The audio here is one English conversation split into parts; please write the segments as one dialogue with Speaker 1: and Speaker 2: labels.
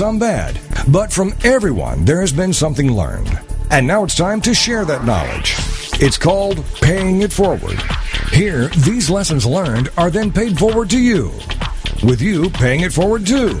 Speaker 1: some bad. But from everyone, there has been something learned. And now it's time to share that knowledge. It's called Paying It Forward. Here, these lessons learned are then paid forward to you, with you paying it forward too.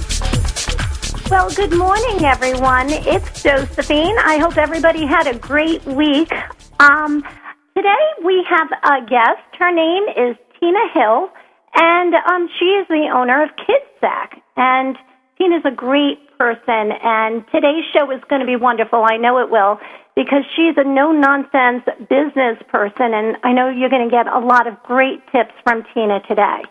Speaker 2: Well, good morning, everyone. It's Josephine. I hope everybody had a great week. Um, today we have a guest. Her name is Tina Hill, and um, she is the owner of KidSack. And Tina's a great person, and today's show is going to be wonderful. I know it will because she's a no nonsense business person, and I know you're going to get a lot of great tips from Tina today.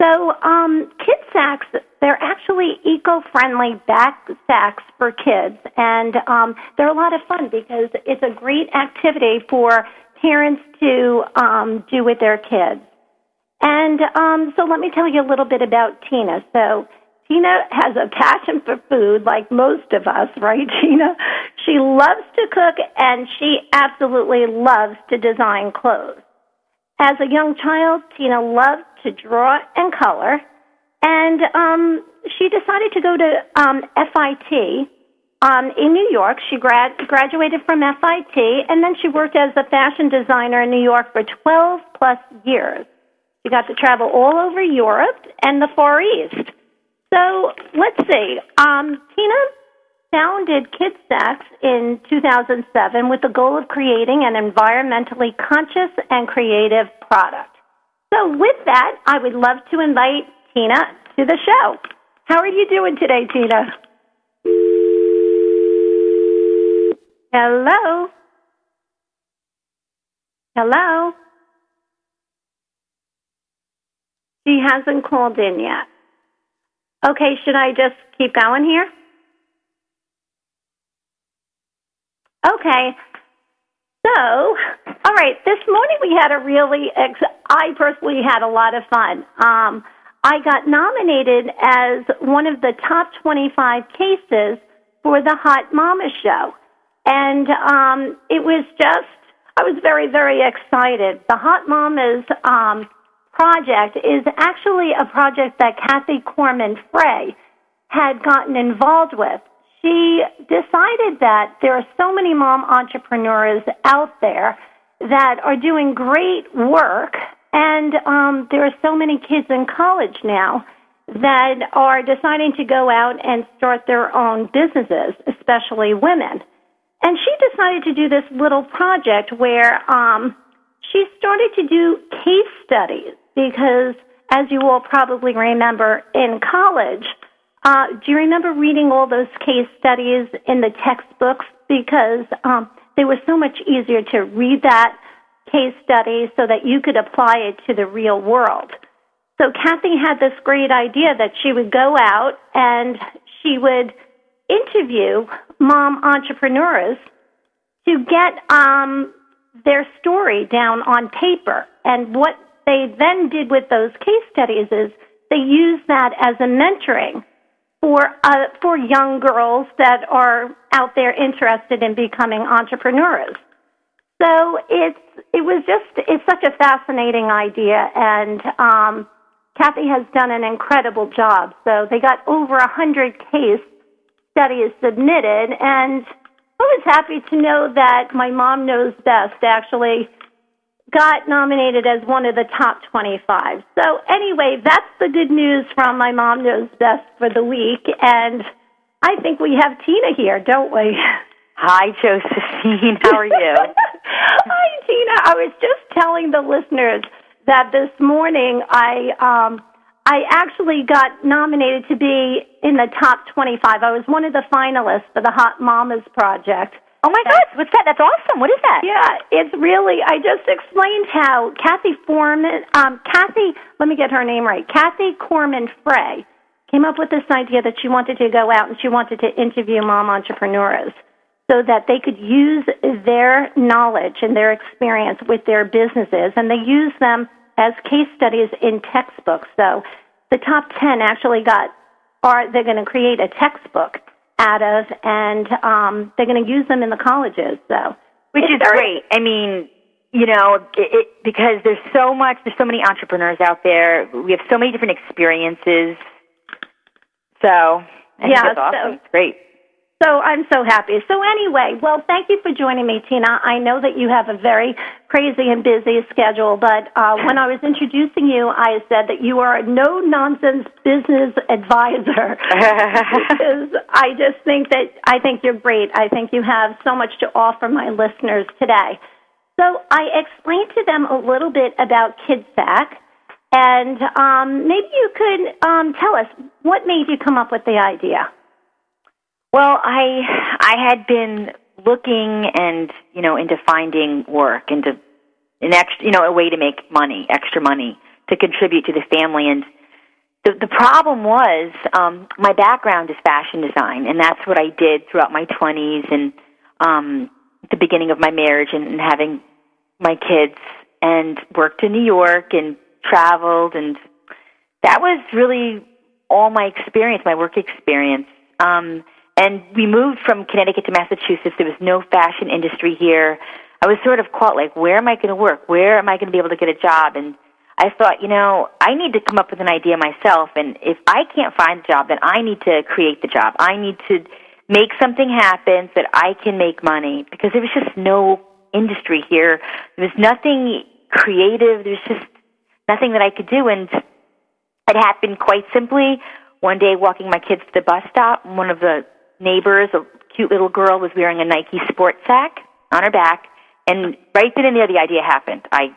Speaker 2: So, um, kid sacks, they're actually eco-friendly back sacks for kids, and um, they're a lot of fun because it's a great activity for parents to um, do with their kids. And um, so, let me tell you a little bit about Tina. So, Tina has a passion for food, like most of us, right, Tina? She loves to cook, and she absolutely loves to design clothes. As a young child, Tina loved to draw and color, and um, she decided to go to um, FIT um, in New York. She grad- graduated from FIT, and then she worked as a fashion designer in New York for 12 plus years. She got to travel all over Europe and the Far East. So let's see. Um, Tina founded KidSacks in 2007 with the goal of creating an environmentally conscious and creative product. So, with that, I would love to invite Tina to the show. How are you doing today, Tina? Hello? Hello? She hasn't called in yet. Okay, should I just keep going here? Okay. So, all right, this morning we had a really, ex- I personally had a lot of fun. Um, I got nominated as one of the top 25 cases for the Hot Mama show. And um, it was just, I was very, very excited. The Hot Mommas um, project is actually a project that Kathy Korman Frey had gotten involved with she decided that there are so many mom entrepreneurs out there that are doing great work, and um, there are so many kids in college now that are deciding to go out and start their own businesses, especially women. And she decided to do this little project where um, she started to do case studies because, as you all probably remember, in college, uh, do you remember reading all those case studies in the textbooks? Because um, they were so much easier to read that case study so that you could apply it to the real world. So Kathy had this great idea that she would go out and she would interview mom entrepreneurs to get um, their story down on paper. And what they then did with those case studies is they used that as a mentoring for uh, for young girls that are out there interested in becoming entrepreneurs. So it's it was just it's such a fascinating idea, and um, Kathy has done an incredible job. So they got over a hundred case studies submitted, and I was happy to know that my mom knows best actually got nominated as one of the top 25. So anyway, that's the good news from My Mom Knows Best for the week. And I think we have Tina here, don't we?
Speaker 3: Hi, Josephine. How are you?
Speaker 2: Hi, Tina. I was just telling the listeners that this morning I um, I actually got nominated to be in the top 25. I was one of the finalists for the Hot Mommas Project.
Speaker 3: Oh my gosh, what's that? That's awesome. What is that?
Speaker 2: Yeah, it's really. I just explained how Kathy Foreman, um, Kathy, let me get her name right. Kathy Korman Frey came up with this idea that she wanted to go out and she wanted to interview mom entrepreneurs so that they could use their knowledge and their experience with their businesses, and they use them as case studies in textbooks. So the top 10 actually got, are they're going to create a textbook out of, and um, they're going to use them in the colleges. So,
Speaker 3: which is great. I mean, you know, it, it, because there's so much, there's so many entrepreneurs out there. We have so many different experiences. So, I yeah, think that's awesome. So, it's great.
Speaker 2: So I'm so happy. So anyway, well, thank you for joining me, Tina. I know that you have a very crazy and busy schedule, but uh, when I was introducing you, I said that you are a no nonsense business advisor. because I just think that I think you're great. I think you have so much to offer my listeners today. So I explained to them a little bit about KidSack, and um, maybe you could um, tell us what made you come up with the idea.
Speaker 3: Well, I I had been looking and you know into finding work into an extra you know a way to make money, extra money to contribute to the family and the the problem was um my background is fashion design and that's what I did throughout my 20s and um the beginning of my marriage and, and having my kids and worked in New York and traveled and that was really all my experience, my work experience. Um and we moved from Connecticut to Massachusetts. There was no fashion industry here. I was sort of caught like, where am I going to work? Where am I going to be able to get a job? And I thought, you know, I need to come up with an idea myself. And if I can't find a job, then I need to create the job. I need to make something happen so that I can make money because there was just no industry here. There was nothing creative. There was just nothing that I could do. And it happened quite simply. One day, walking my kids to the bus stop, one of the neighbors, a cute little girl was wearing a Nike sports sack on her back, and right then and there, the idea happened. I,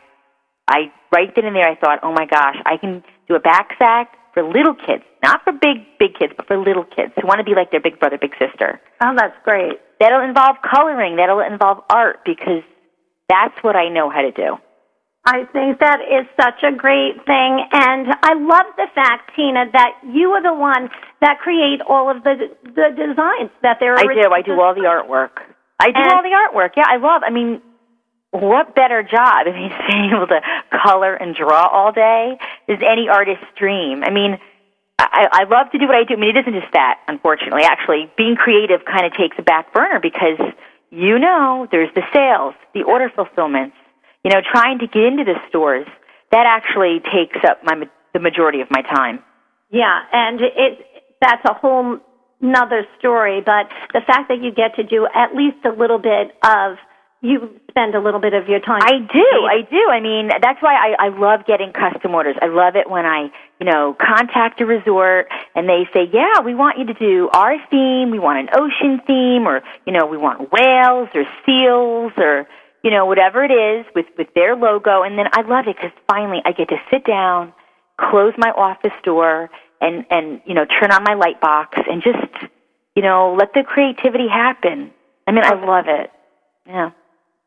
Speaker 3: I right then and there, I thought, oh my gosh, I can do a back sack for little kids, not for big big kids, but for little kids who want to be like their big brother, big sister.
Speaker 2: Oh, that's great.
Speaker 3: That'll involve coloring. That'll involve art because that's what I know how to do.
Speaker 2: I think that is such a great thing. And I love the fact, Tina, that you are the one that create all of the the designs that they're
Speaker 3: I do. I do all the artwork. I do and all the artwork. Yeah, I love I mean what better job? I mean, being able to color and draw all day is any artist's dream. I mean, I, I love to do what I do. I mean, it isn't just that, unfortunately. Actually, being creative kind of takes a back burner because you know there's the sales, the order fulfillments, you know, trying to get into the stores, that actually takes up my the majority of my time.
Speaker 2: Yeah, and it that's a whole another story, but the fact that you get to do at least a little bit of you spend a little bit of your time.
Speaker 3: I do, I do. I mean, that's why I, I love getting custom orders. I love it when I, you know, contact a resort and they say, yeah, we want you to do our theme. We want an ocean theme or, you know, we want whales or seals or, you know, whatever it is with, with their logo. And then I love it because finally I get to sit down, close my office door, and, and, you know, turn on my light box and just, you know, let the creativity happen. I mean, I love it. Yeah.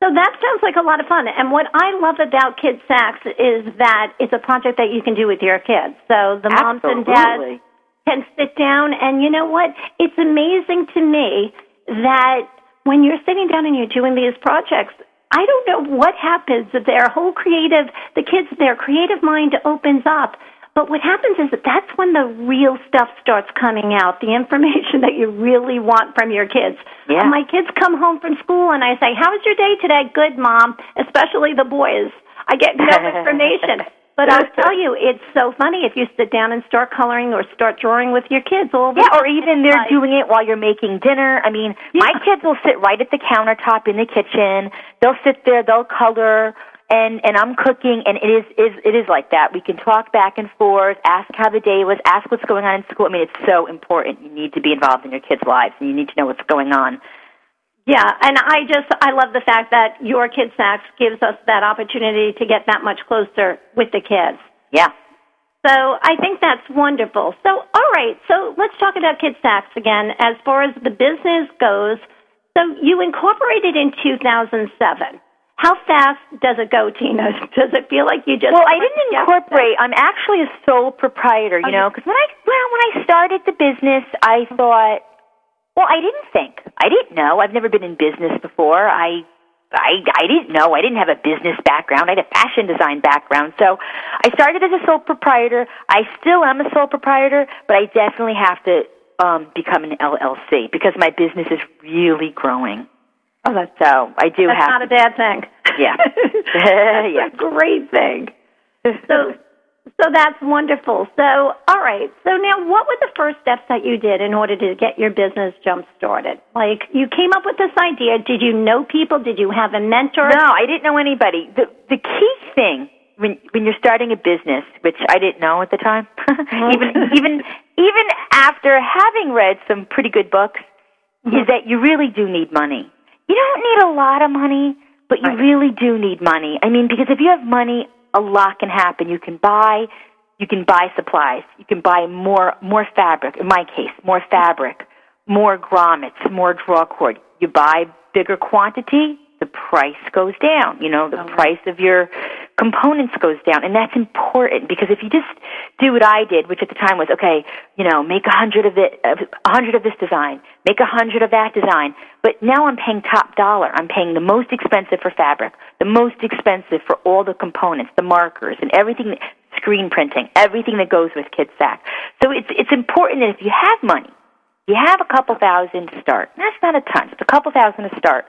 Speaker 2: So that sounds like a lot of fun. And what I love about Kid Sacks is that it's a project that you can do with your kids. So the moms
Speaker 3: Absolutely.
Speaker 2: and dads can sit down and you know what? It's amazing to me that when you're sitting down and you're doing these projects, I don't know what happens. if Their whole creative, the kids, their creative mind opens up. But what happens is that that's when the real stuff starts coming out, the information that you really want from your kids.
Speaker 3: Yeah.
Speaker 2: my kids come home from school and I say, How was your day today? Good, Mom, especially the boys. I get no information. But I'll tell you, it's so funny if you sit down and start coloring or start drawing with your kids. All
Speaker 3: yeah, or even they're life. doing it while you're making dinner. I mean, yeah. my kids will sit right at the countertop in the kitchen. They'll sit there, they'll color, and and I'm cooking, and it is is it is like that. We can talk back and forth, ask how the day was, ask what's going on in school. I mean, it's so important. You need to be involved in your kids' lives, and you need to know what's going on.
Speaker 2: Yeah, and I just I love the fact that your Kids Sacks gives us that opportunity to get that much closer with the kids.
Speaker 3: Yeah.
Speaker 2: So I think that's wonderful. So all right, so let's talk about Kids Sacks again. As far as the business goes, so you incorporated in 2007. How fast does it go, Tina? Does it feel like you just?
Speaker 3: Well, I didn't incorporate. I'm actually a sole proprietor. You okay. know, because when I well, when I started the business, I thought, well, I didn't think, I didn't know. I've never been in business before. I I, I didn't know. I didn't have a business background. I had a fashion design background. So I started as a sole proprietor. I still am a sole proprietor, but I definitely have to um, become an LLC because my business is really growing.
Speaker 2: Oh, that's
Speaker 3: so. I do
Speaker 2: that's
Speaker 3: have.
Speaker 2: not a bad thing.
Speaker 3: Yeah,
Speaker 2: that's
Speaker 3: yeah.
Speaker 2: a great thing. So, so that's wonderful. So, all right. So now, what were the first steps that you did in order to get your business jump started? Like, you came up with this idea. Did you know people? Did you have a mentor?
Speaker 3: No, I didn't know anybody. The the key thing when when you're starting a business, which I didn't know at the time, even even even after having read some pretty good books, mm-hmm. is that you really do need money. You don't need a lot of money, but you right. really do need money. I mean, because if you have money, a lot can happen. You can buy, you can buy supplies. You can buy more more fabric. In my case, more fabric, more grommets, more draw cord. You buy bigger quantity, the price goes down. You know, the oh. price of your components goes down, and that's important because if you just do what I did, which at the time was okay, you know, make a hundred of it, a hundred of this design, make a hundred of that design, but now I'm paying top dollar. I'm paying the most expensive for fabric, the most expensive for all the components, the markers, and everything, screen printing, everything that goes with Kid Sack. So it's it's important that if you have money, you have a couple thousand to start. That's not a ton. It's a couple thousand to start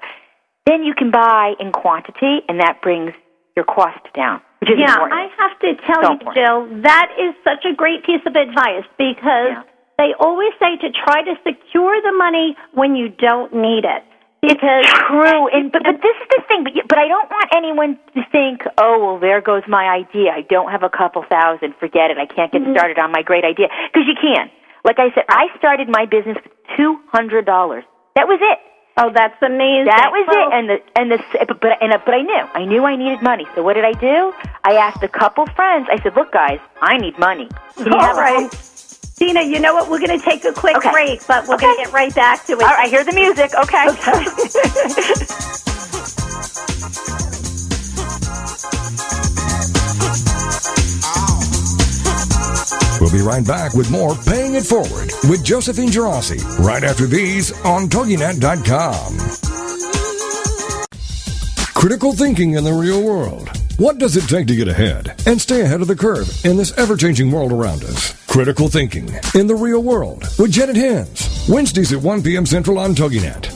Speaker 3: then you can buy in quantity, and that brings your cost down. Which is
Speaker 2: yeah,
Speaker 3: important.
Speaker 2: I have to tell you. Jill, that is such a great piece of advice because
Speaker 3: yeah.
Speaker 2: they always say to try to secure the money when you don't need it. Because
Speaker 3: it's true, and but but this is the thing. But but I don't want anyone to think, oh well, there goes my idea. I don't have a couple thousand. Forget it. I can't get
Speaker 2: mm-hmm.
Speaker 3: started on my great idea because you can. Like I said, I started my business with two hundred dollars. That was it.
Speaker 2: Oh, that's amazing.
Speaker 3: That was
Speaker 2: well,
Speaker 3: it. And the and the but but, and, but I knew I knew I needed money. So what did I do? I asked a couple friends. I said, "Look, guys, I need money.
Speaker 2: All right. Tina, you know what? We're going to take a quick
Speaker 3: okay.
Speaker 2: break, but we're
Speaker 3: okay.
Speaker 2: going to get right back to it.
Speaker 3: All right, I hear the music. Okay.
Speaker 1: okay. be right back with more Paying It Forward with Josephine Gerasi right after these on TogiNet.com. Critical thinking in the real world. What does it take to get ahead and stay ahead of the curve in this ever changing world around us? Critical Thinking in the Real World with Janet Hens. Wednesdays at 1 p.m. Central on TogiNet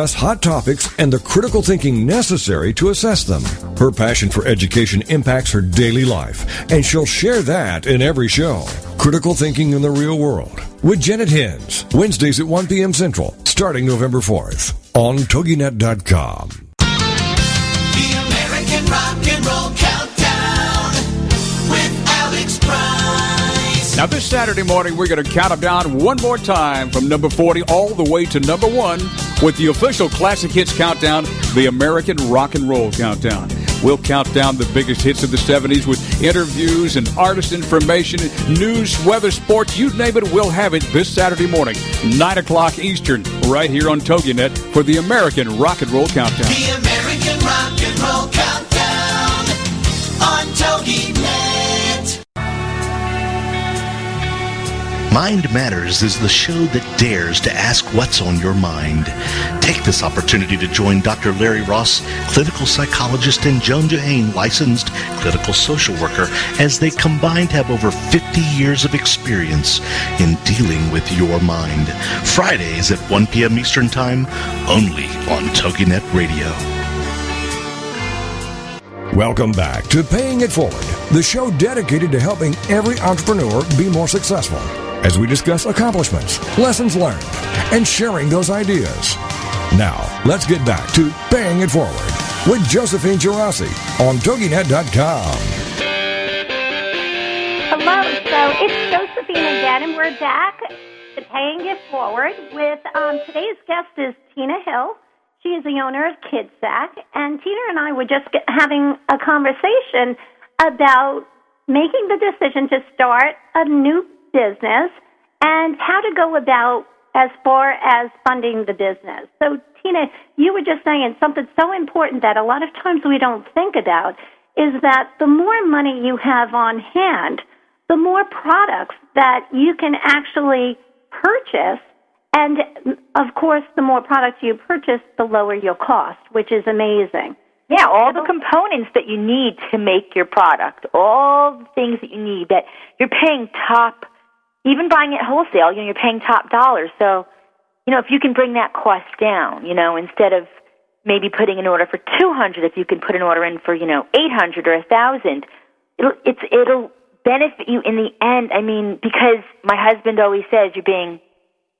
Speaker 1: discuss hot topics and the critical thinking necessary to assess them. Her passion for education impacts her daily life, and she'll share that in every show. Critical Thinking in the Real World with Janet Hens, Wednesdays at 1 p.m. Central, starting November 4th on TogiNet.com.
Speaker 4: The American Rock and Roll Countdown with Alex Price.
Speaker 5: Now, this Saturday morning, we're going to count them down one more time from number 40 all the way to number one with the official Classic Hits Countdown, the American Rock and Roll Countdown. We'll count down the biggest hits of the 70s with interviews and artist information, news, weather, sports, you name it, we'll have it this Saturday morning, 9 o'clock Eastern, right here on TogiNet for the American Rock and Roll Countdown.
Speaker 4: The American Rock and Roll Countdown on TogiNet.
Speaker 6: Mind Matters is the show that dares to ask what's on your mind. Take this opportunity to join Dr. Larry Ross, clinical psychologist, and Joan Duhane, licensed clinical social worker, as they combined have over 50 years of experience in dealing with your mind. Fridays at 1 p.m. Eastern Time, only on TogiNet Radio.
Speaker 1: Welcome back to Paying It Forward, the show dedicated to helping every entrepreneur be more successful as we discuss accomplishments, lessons learned, and sharing those ideas. Now, let's get back to Paying It Forward with Josephine Gerasi on TogiNet.com.
Speaker 2: Hello, so it's Josephine again, and we're back to Paying It Forward with um, today's guest is Tina Hill. She is the owner of KidSack, and Tina and I were just having a conversation about making the decision to start a new business and how to go about as far as funding the business. So, Tina, you were just saying something so important that a lot of times we don't think about is that the more money you have on hand, the more products that you can actually purchase. And of course, the more products you purchase, the lower your cost, which is amazing.
Speaker 3: Yeah, all the components that you need to make your product, all the things that you need that you're paying top, even buying it wholesale, you know, you're paying top dollars. So, you know, if you can bring that cost down, you know, instead of maybe putting an order for 200, if you can put an order in for, you know, 800 or 1,000, it'll, it's, it'll benefit you in the end. I mean, because my husband always says you're being,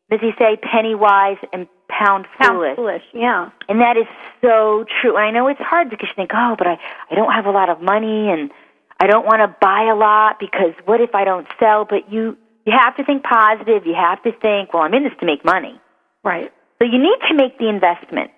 Speaker 3: does he say, penny wise and pound foolish?
Speaker 2: Pound foolish, yeah.
Speaker 3: And that is so true. And I know it's hard because you think, oh, but I, I don't have a lot of money and I don't want to buy a lot because what if I don't sell? But you, you have to think positive. You have to think, well, I'm in this to make money.
Speaker 2: Right.
Speaker 3: So you need to make the investment.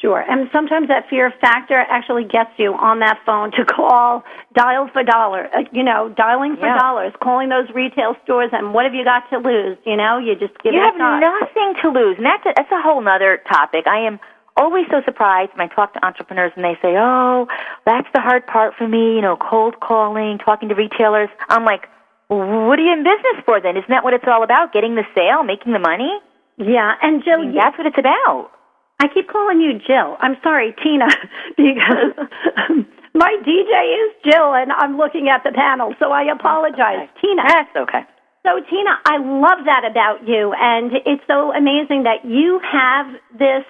Speaker 2: Sure. And sometimes that fear factor actually gets you on that phone to call, dial for dollar, uh, you know, dialing for
Speaker 3: Yeah.
Speaker 2: dollars, calling those retail stores, and what have you got to lose? You know, you just give
Speaker 3: you
Speaker 2: it
Speaker 3: have
Speaker 2: a shot.
Speaker 3: nothing to lose, and that's a, that's a whole other topic. I am always so surprised when I talk to entrepreneurs and they say, "Oh, that's the hard part for me," you know, cold calling, talking to retailers. I'm like, "What are you in business for then? Isn't that what it's all about? Getting the sale, making the money?
Speaker 2: yeah. And Jill, you-
Speaker 3: That's what it's about."
Speaker 2: I keep calling you Jill. I'm sorry, Tina, because my DJ is Jill, and I'm looking at the panel, so I oh, apologize, Tina.
Speaker 3: That's okay.
Speaker 2: So, Tina, I love that about you, and it's so amazing that you have this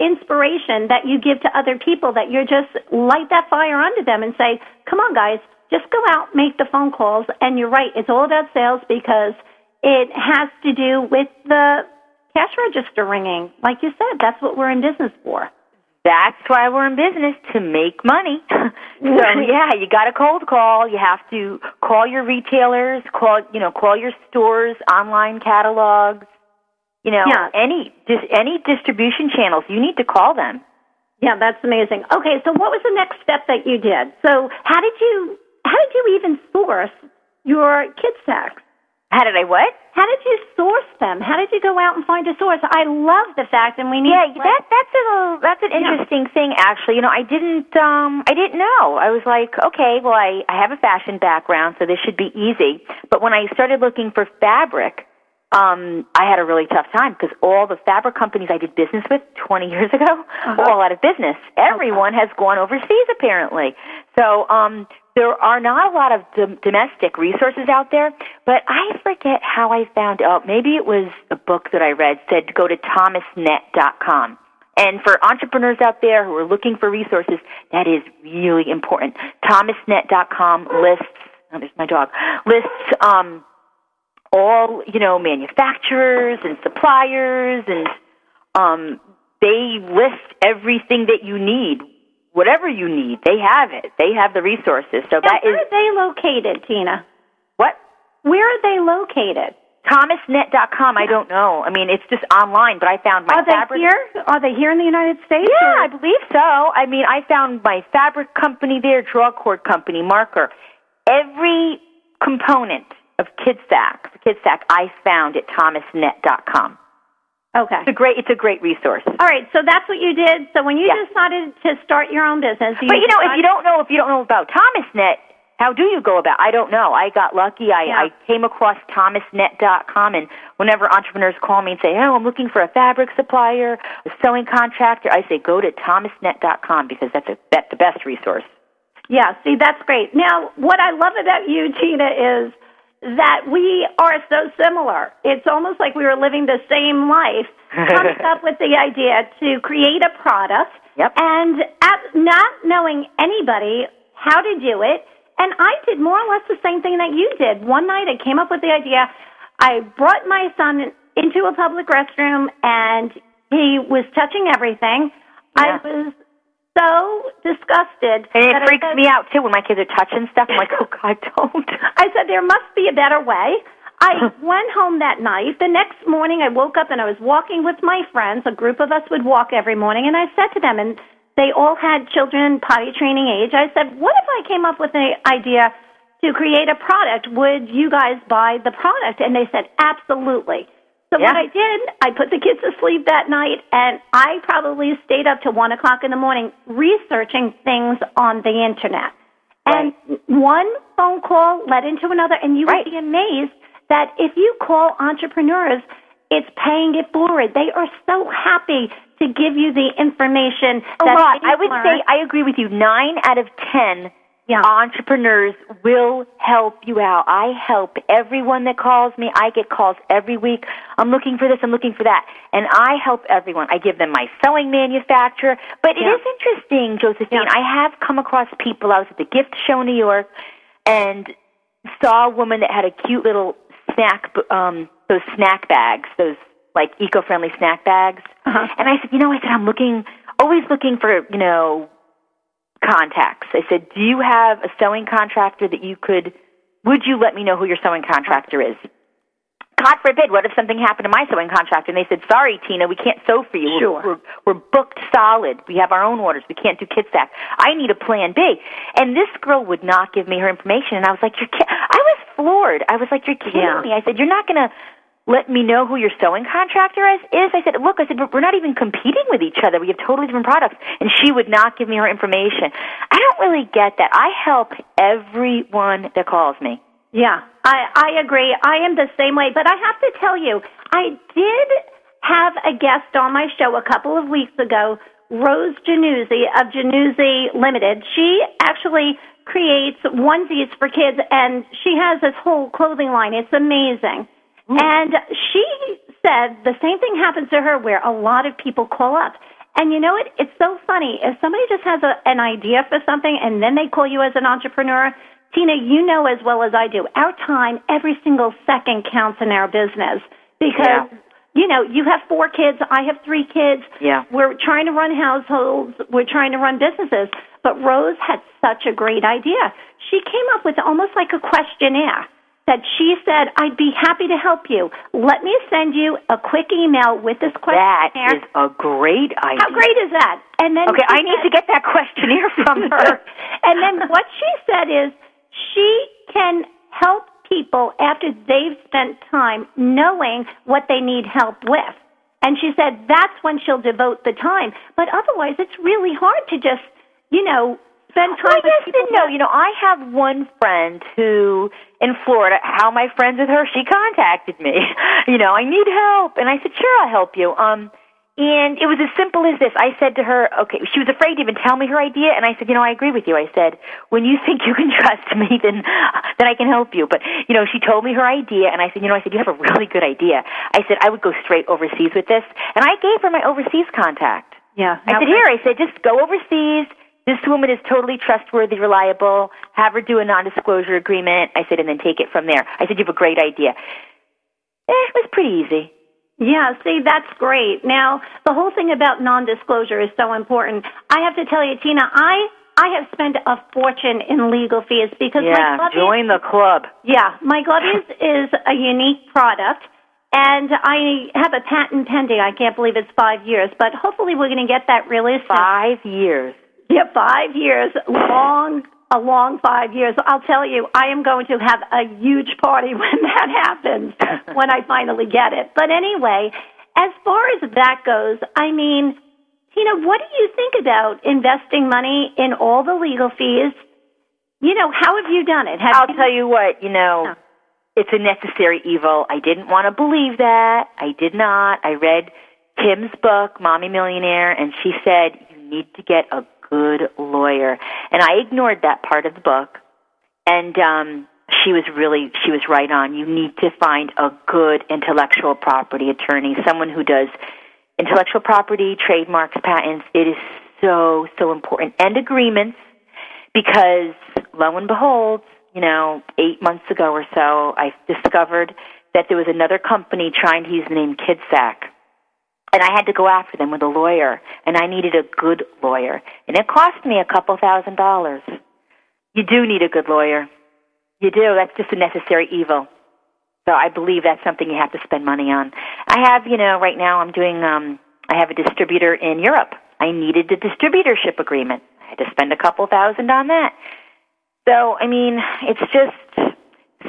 Speaker 2: inspiration that you give to other people, that you're just light that fire under them and say, come on, guys, just go out, make the phone calls. And you're right, it's all about sales because it has to do with the cash register ringing. Like you said, that's what we're in business for.
Speaker 3: That's why we're in business to make money. so yeah, you got a cold call. You have to call your retailers, call you know, call your stores, online catalogs. You know,
Speaker 2: Yeah.
Speaker 3: any dis, any distribution channels. You need to call them.
Speaker 2: Yeah, that's amazing. Okay, so what was the next step that you did? So how did you how did you even source your kid sacks?
Speaker 3: How did I what?
Speaker 2: How did you source them? How did you go out and find a source? I love the fact, and we need
Speaker 3: Yeah, that that's a that's an
Speaker 2: Yeah.
Speaker 3: interesting thing actually. You know, I didn't um I didn't know. I was like, okay, well I I have a fashion background, so this should be easy. But when I started looking for fabric, um I had a really tough time because all the fabric companies I did business with 20 years ago were all out of business. Everyone has gone overseas apparently. So, um there are not a lot of dom- domestic resources out there, but I forget how I found out. Maybe it was a book that I read said go to thomasnet.com. And for entrepreneurs out there who are looking for resources, that is really important. Thomasnet.com lists, oh, there's my dog, lists um, all, you know, manufacturers and suppliers and um, they list everything that you need. Whatever you need, they have it. They have the resources. So
Speaker 2: Now,
Speaker 3: that
Speaker 2: where
Speaker 3: is
Speaker 2: are they located, Tina?
Speaker 3: what?
Speaker 2: Where are they located?
Speaker 3: Thomasnet.com, I don't know. I mean, it's just online, but I found my
Speaker 2: are they
Speaker 3: fabric.
Speaker 2: here? Are they here in the United States?
Speaker 3: Yeah,
Speaker 2: or-
Speaker 3: I believe so. I mean, I found my fabric company there, draw cord company, marker. Every component of KidSack, the KidSack, I found at thomasnet.com.
Speaker 2: Okay.
Speaker 3: It's a great, it's a great resource.
Speaker 2: All right, so that's what you did. So when you
Speaker 3: Yeah.
Speaker 2: decided to start your own business,
Speaker 3: But you know, if you don't know, if you don't know about ThomasNet, how do you go about? I don't know. I got lucky. I,
Speaker 2: Yeah.
Speaker 3: I came across thomasnet.com, and whenever entrepreneurs call me and say, "Oh, I'm looking for a fabric supplier, a sewing contractor," I say, "Go to thomasnet.com because that's a that's the best resource."
Speaker 2: Yeah, see, that's great. Now, what I love about you, Tina, is that we are so similar. It's almost like we were living the same life, coming up with the idea to create a product
Speaker 3: Yep.
Speaker 2: and at, not knowing anybody how to do it. And I did more or less the same thing that you did. One night I came up with the idea. I brought my son into a public restroom and he was touching everything.
Speaker 3: Yeah.
Speaker 2: I was so disgusted.
Speaker 3: And it freaks
Speaker 2: said-
Speaker 3: me out too when my kids are touching stuff. I'm like, "Oh God, don't!"
Speaker 2: I said there must be a better way. I went home that night. The next morning, I woke up and I was walking with my friends. A group of us would walk every morning, and I said to them, and they all had children potty training age. I said, "What if I came up with an idea to create a product? Would you guys buy the product?" And they said, "Absolutely." So
Speaker 3: Yeah.
Speaker 2: what I did, I put the kids to sleep that night, and I probably stayed up to one o'clock in the morning researching things on the internet. And one phone call led into another, and you
Speaker 3: Right.
Speaker 2: would be amazed that if you call entrepreneurs, it's paying it forward. They are so happy to give you the information.
Speaker 3: a
Speaker 2: that
Speaker 3: lot. I would say I agree with you. Nine out of ten
Speaker 2: Yeah.
Speaker 3: entrepreneurs will help you out. I help everyone that calls me. I get calls every week. I'm looking for this. I'm looking for that, and I help everyone. I give them my sewing manufacturer. But
Speaker 2: Yeah.
Speaker 3: it is interesting, Josephine.
Speaker 2: Yeah.
Speaker 3: I have come across people. I was at the gift show in New York, and saw a woman that had a cute little snack, b- um, those snack bags, those like eco-friendly snack bags.
Speaker 2: Uh-huh.
Speaker 3: And I said, you know, I said I'm looking, always looking for, you know, contacts. I said, do you have a sewing contractor that you could? Would you let me know who your sewing contractor is? God forbid, what if something happened to my sewing contractor and they said, sorry, Tina, we can't sew for you. We're-
Speaker 2: Sure.
Speaker 3: We're, we're booked solid. We have our own orders. We can't do KidSack. I need a plan B. And this girl would not give me her information. And I was like, you're ki-. I was floored. I was like, you're kidding
Speaker 2: Yeah.
Speaker 3: me. I said, you're not going to let me know who your sewing contractor is. I said, look, I said, we're not even competing with each other. We have totally different products. And she would not give me her information. I don't really get that. I help everyone that calls me.
Speaker 2: Yeah, I, I agree. I am the same way. But I have to tell you, I did have a guest on my show a couple of weeks ago, Rose Januzzi of Januzzi Limited. She actually creates onesies for kids, and she has this whole clothing line. It's amazing. Mm-hmm. And she said the same thing happens to her where a lot of people call up. And you know what? It's so funny. If somebody just has a, an idea for something and then they call you as an entrepreneur, Tina, you know as well as I do, our time, every single second counts in our business because,
Speaker 3: Yeah.
Speaker 2: you know, you have four kids, I have three kids.
Speaker 3: Yeah.
Speaker 2: We're trying to run households, we're trying to run businesses. But Rose had such a great idea. She came up with almost like a questionnaire that she said, I'd be happy to help you. Let me send you a quick email with this
Speaker 3: That
Speaker 2: questionnaire.
Speaker 3: is a great idea.
Speaker 2: How great is that? And then
Speaker 3: Okay, I need to get that questionnaire from her.
Speaker 2: and then what she said is she can help people after they've spent time knowing what they need help with. And she said that's when she'll devote the time. But otherwise, it's really hard to just, you know, spend time
Speaker 3: yes
Speaker 2: people.
Speaker 3: and no. You know, I have one friend who in Florida. How am I friends with her? She contacted me. You know, I need help, and I said, sure, I'll help you. Um, and it was as simple as this. I said to her, okay, she was afraid to even tell me her idea, and I said, you know, I agree with you. I said, when you think you can trust me, then then I can help you. But you know, she told me her idea, and I said, you know, I said you have a really good idea. I said I would go straight overseas with this, and I gave her my overseas contact.
Speaker 2: Yeah.
Speaker 3: I said, here, I said, just go overseas. This woman is totally trustworthy, reliable. Have her do a non-disclosure agreement. I said, and then take it from there. I said, you have a great idea. Eh, it was pretty easy.
Speaker 2: Yeah, see, that's great. Now, the whole thing about non-disclosure is so important. I have to tell you, Tina, I I have spent a fortune in legal fees because my
Speaker 3: Yeah, join the club.
Speaker 2: yeah, my Glubbies is a unique product, and I have a patent pending. I can't believe it's five years, but hopefully we're going to get that really soon.
Speaker 3: Five years.
Speaker 2: Yeah, five years, long, a long five years. I'll tell you, I am going to have a huge party when that happens, when I finally get it. But anyway, as far as that goes, I mean, Tina, what do you think about investing money in all the legal fees You know, how have you done it? Have
Speaker 3: I'll
Speaker 2: you,
Speaker 3: tell you what, you know, it's a necessary evil. I didn't want to believe that. I did not. I read Kim's book, Mommy Millionaire, and she said you need to get a good lawyer. And I ignored that part of the book. And um she was really she was right on. You need to find a good intellectual property attorney, someone who does intellectual property, trademarks, patents. It is so so important and agreements because lo and behold, you know, eight months ago or so, I discovered that there was another company trying to use the name KidSack. And I had to go after them with a lawyer, and I needed a good lawyer. And it cost me a couple thousand dollars. You do need a good lawyer. You do. That's just a necessary evil. So I believe that's something you have to spend money on. I have, you know, right now I'm doing, um, I have a distributor in Europe. I needed the distributorship agreement. I had to spend a couple thousand on that. So, I mean, it's just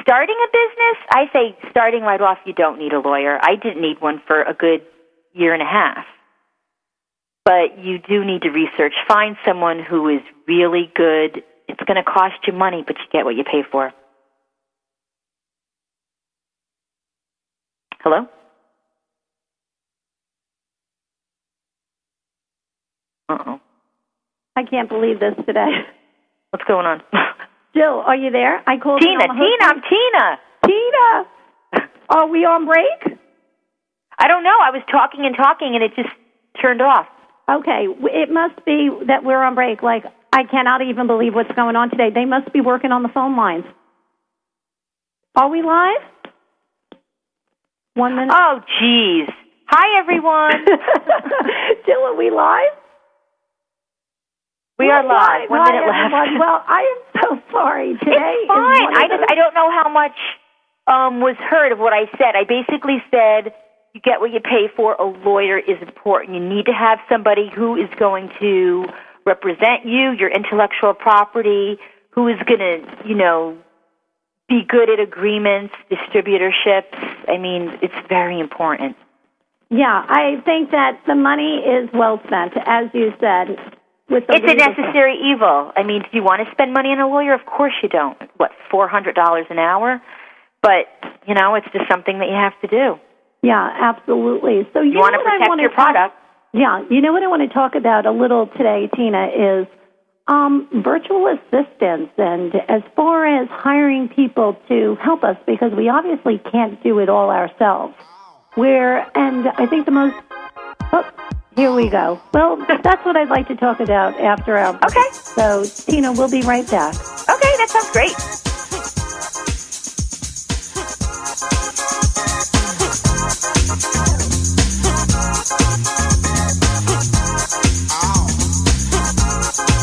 Speaker 3: starting a business. I say starting right off, you don't need a lawyer. I didn't need one for a good year and a half. But you do need to research. Find someone who is really good. It's going to cost you money, but you get what you pay for. Hello? Uh oh.
Speaker 2: I can't believe this today.
Speaker 3: What's going on?
Speaker 2: Jill, are you there? I called
Speaker 3: Tina,
Speaker 2: in on the
Speaker 3: Tina, I'm Tina.
Speaker 2: Tina. Are we on break?
Speaker 3: I don't know. I was talking and talking and it just turned off.
Speaker 2: Okay, it must be that we're on break. Like, I cannot even believe what's going on today. They must be working on the phone lines. Are we live? One minute.
Speaker 3: Oh, jeez. Hi, everyone.
Speaker 2: Jill, are we live?
Speaker 3: We are live. One
Speaker 2: Hi,
Speaker 3: minute left.
Speaker 2: everyone. Well, I am so sorry. Today
Speaker 3: it's fine. I just
Speaker 2: those-
Speaker 3: I don't know how much um was heard of what I said. I basically said you get what you pay for. A lawyer is important. You need to have somebody who is going to represent you, your intellectual property, who is going to, you know, be good at agreements, distributorships. I mean, it's very important.
Speaker 2: Yeah, I think that the money is well spent, as you said. With the
Speaker 3: It's a necessary evil. I mean, do you want to spend money on a lawyer? Of course you don't. What, four hundred dollars an hour? But you know, it's just something that you have to do.
Speaker 2: Yeah, absolutely. So you,
Speaker 3: You want
Speaker 2: know
Speaker 3: to
Speaker 2: what I
Speaker 3: protect
Speaker 2: want
Speaker 3: your
Speaker 2: to talk-
Speaker 3: product.
Speaker 2: Yeah, you know what I want to talk about a little today, Tina, is um, virtual assistants and as far as hiring people to help us because we obviously can't do it all ourselves. Where and I think the most oh, here we go. Well, that's what I'd like to talk about after our
Speaker 3: Okay.
Speaker 2: So Tina, we'll be right back.
Speaker 3: Okay, that sounds great.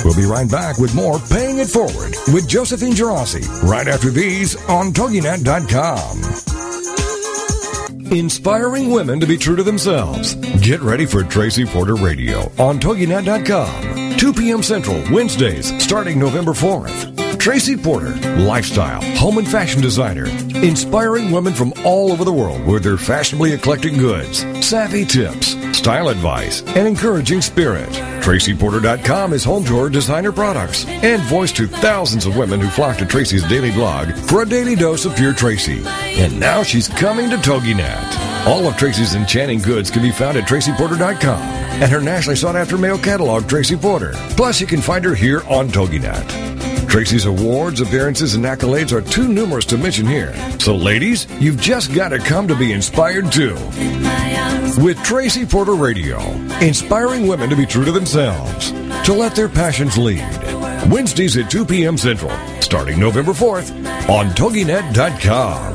Speaker 1: We'll be right back with more Paying It Forward with Josephine Gerasi right after these on TogiNet.com. Inspiring women to be true to themselves. Get ready for Tracy Porter Radio on TogiNet.com. 2 p.m. Central, Wednesdays, starting November 4th. Tracy Porter, lifestyle, home and fashion designer, inspiring women from all over the world with their fashionably eclectic goods, savvy tips, style advice, and encouraging spirit. TracyPorter.com is home to her designer products and voice to thousands of women who flock to Tracy's daily blog for a daily dose of pure Tracy. And now she's coming to TogiNet. All of Tracy's enchanting goods can be found at TracyPorter.com and her nationally sought after mail catalog, Tracy Porter. Plus, you can find her here on TogiNet. Tracy's awards, appearances, and accolades are too numerous to mention here. So, ladies, you've just got to come to be inspired too. With Tracy Porter Radio, inspiring women to be true to themselves, to let their passions lead. Wednesdays at 2 p.m. Central, starting November 4th on TogiNet.com.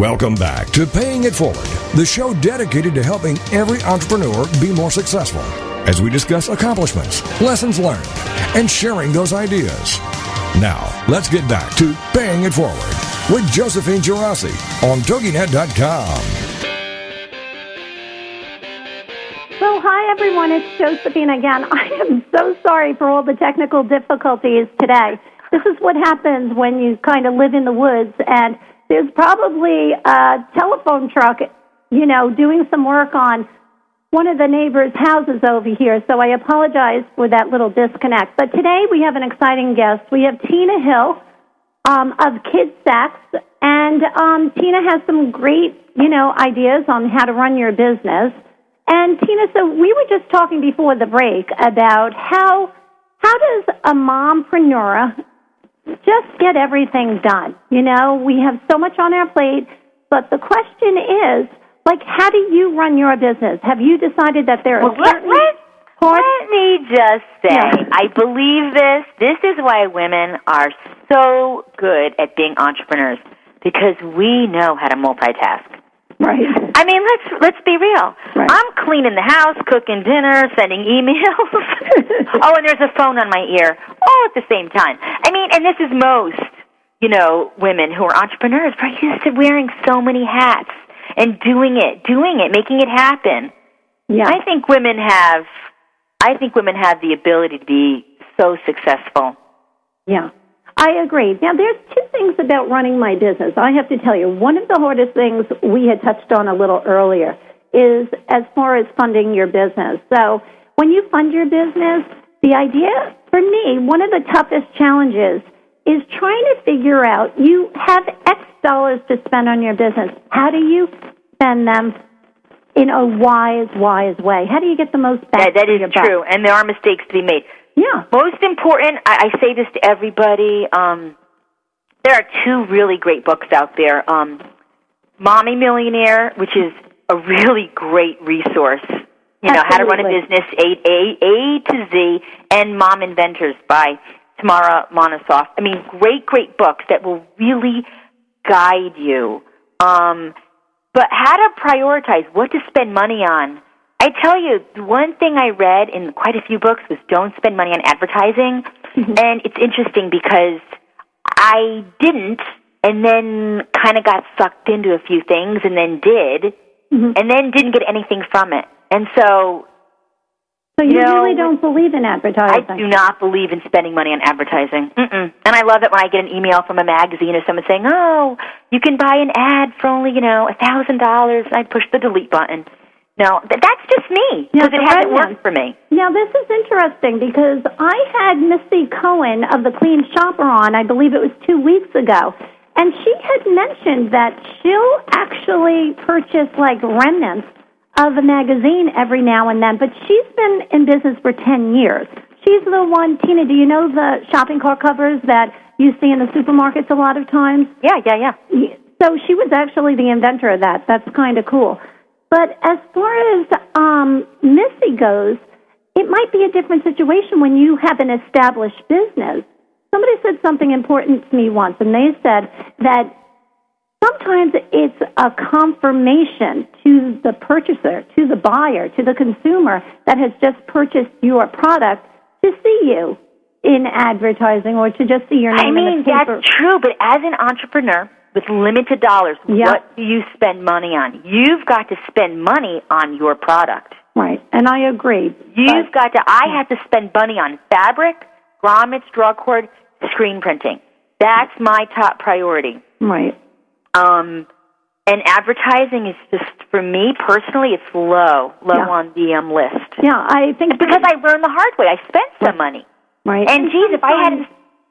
Speaker 1: Welcome back to Paying It Forward, the show dedicated to helping every entrepreneur be more successful. as we discuss accomplishments, lessons learned, and sharing those ideas. Now, let's get back to Paying It Forward with Josephine Gerasi on TogiNet.com.
Speaker 2: So, hi everyone, it's Josephine again. I am so sorry for all the technical difficulties today. This is what happens when you kind of live in the woods, and there's probably a telephone truck, you know, doing some work on one of the neighbors' houses over here, so I apologize for that little disconnect. But today we have an exciting guest. We have Tina Hill um, of Kids Sacks, and um, Tina has some great, you know, ideas on how to run your business. And Tina, so we were just talking before the break about how how does a mompreneur just get everything done? You know, we have so much on our plate, but the question is like, how do you run your business? Have you decided that there are
Speaker 3: well, let,
Speaker 2: certain
Speaker 3: let,
Speaker 2: parts?
Speaker 3: let me just say,
Speaker 2: Yeah.
Speaker 3: I believe this. This is why women are so good at being entrepreneurs because we know how to multitask.
Speaker 2: Right.
Speaker 3: I mean, let's let's be real.
Speaker 2: Right.
Speaker 3: I'm cleaning the house, cooking dinner, sending emails. oh, and there's a phone on my ear, all at the same time. I mean, and this is most, you know, women who are entrepreneurs. We're used to wearing so many hats and doing it, doing it, making it happen.
Speaker 2: Yeah.
Speaker 3: I think women have, I think women have the ability to be so successful.
Speaker 2: Yeah, I agree. Now, there's two things about running my business. I have to tell you, one of the hardest things we had touched on a little earlier is as far as funding your business. So, when you fund your business, the idea for me, one of the toughest challenges is trying to figure out you have X dollars to spend on your business. How do you spend them in a wise, wise way? How do you get the most back?
Speaker 3: That, that
Speaker 2: buck?
Speaker 3: true, and there are mistakes to be made.
Speaker 2: Yeah.
Speaker 3: Most important, I, I say this to everybody. Um, there are two really great books out there. Um, Mommy Millionaire, which is a really great resource. You know how to run a business, A, A, A to Z, and Mom Inventors by Tamara Monosoff. I mean, great, great books that will really guide you. Um, but how to prioritize what to spend money on. I tell you, one thing I read in quite a few books was don't spend money on advertising. Mm-hmm. And it's interesting because I didn't and then kind of got sucked into a few things and then did mm-hmm. and then didn't get anything from it. And so
Speaker 2: So you
Speaker 3: You know,
Speaker 2: really don't believe in advertising.
Speaker 3: I do not believe in spending money on advertising. Mm-mm. And I love it when I get an email from a magazine or someone saying, "Oh, you can buy an ad for only you know a thousand dollars." I push the delete button. No, th- that's just me because it hasn't worked for me.
Speaker 2: Now, this is interesting because I had Missy Cohen of the Clean Shopper on, I believe it was two weeks ago, and she had mentioned that she'll actually purchase like remnants of a magazine every now and then, but she's been in business for 10 years. She's the one, Tina, do you know the shopping cart covers that you see in the supermarkets a lot of times?
Speaker 3: Yeah, yeah, yeah.
Speaker 2: So she was actually the inventor of that. That's kind of cool. But as far as um, Missy goes, it might be a different situation when you have an established business. Somebody said something important to me once, and they said that sometimes it's a confirmation to the purchaser, to the buyer, to the consumer that has just purchased your product to see you in advertising or to just see your name
Speaker 3: I mean,
Speaker 2: in the paper.
Speaker 3: that's true, but as an entrepreneur with limited dollars,
Speaker 2: Yeah.
Speaker 3: what do you spend money on? You've got to spend money on your product.
Speaker 2: Right, and I agree.
Speaker 3: You've got to. I have to spend money on fabric, grommets, draw cord, screen printing. That's my top priority.
Speaker 2: Right.
Speaker 3: Um, and advertising is just for me personally, it's low, low
Speaker 2: Yeah.
Speaker 3: on the um, list.
Speaker 2: Yeah, I think
Speaker 3: Because I learned the hard way. I spent some money,
Speaker 2: right.
Speaker 3: and geez, if I hadn't,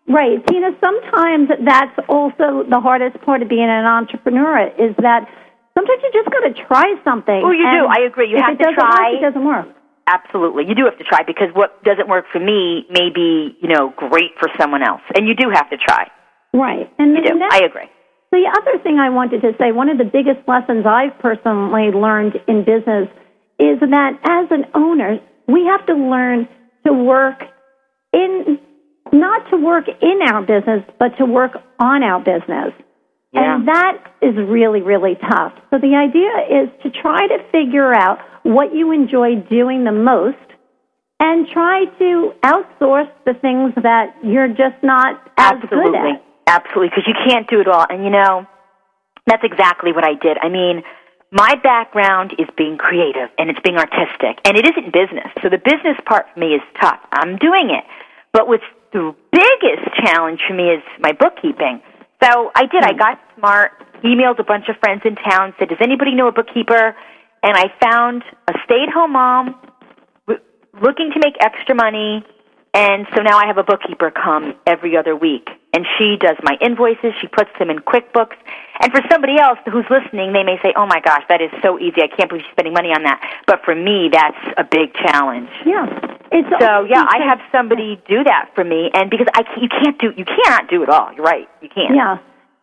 Speaker 2: Right, Tina. Sometimes that's also the hardest part of being an entrepreneur is that sometimes you just got to try something.
Speaker 3: Oh, you do. I agree. You have
Speaker 2: it
Speaker 3: to
Speaker 2: doesn't
Speaker 3: try.
Speaker 2: Work, it doesn't work.
Speaker 3: absolutely, you do have to try because what doesn't work for me may be, you know, great for someone else, and you do have to try.
Speaker 2: Right, and
Speaker 3: You do.
Speaker 2: next-
Speaker 3: I agree.
Speaker 2: The other thing I wanted to say, one of the biggest lessons I've personally learned in business is that as an owner, we have to learn to work in, not to work in our business, but to work on our business.
Speaker 3: Yeah.
Speaker 2: And that is really, really tough. So the idea is to try to figure out what you enjoy doing the most and try to outsource the things that you're just not as
Speaker 3: Absolutely.
Speaker 2: good at.
Speaker 3: Absolutely, because you can't do it all. And you know, that's exactly what I did. I mean, my background is being creative and it's being artistic, and it isn't business. So the business part for me is tough. I'm doing it. But what's the biggest challenge for me is my bookkeeping. So I did. I hmm. got smart, emailed a bunch of friends in town, said, Does anybody know a bookkeeper? And I found a stay at home mom w- looking to make extra money. And so now I have a bookkeeper come every other week. And she does my invoices. She puts them in QuickBooks. And for somebody else who's listening, they may say, oh my gosh, that is so easy. I can't believe she's spending money on that. But for me, that's a big challenge.
Speaker 2: Yeah. It's
Speaker 3: So yeah, I have somebody do that for me. And because I, ca- you can't do, you cannot do it all. You're right. You can't.
Speaker 2: Yeah.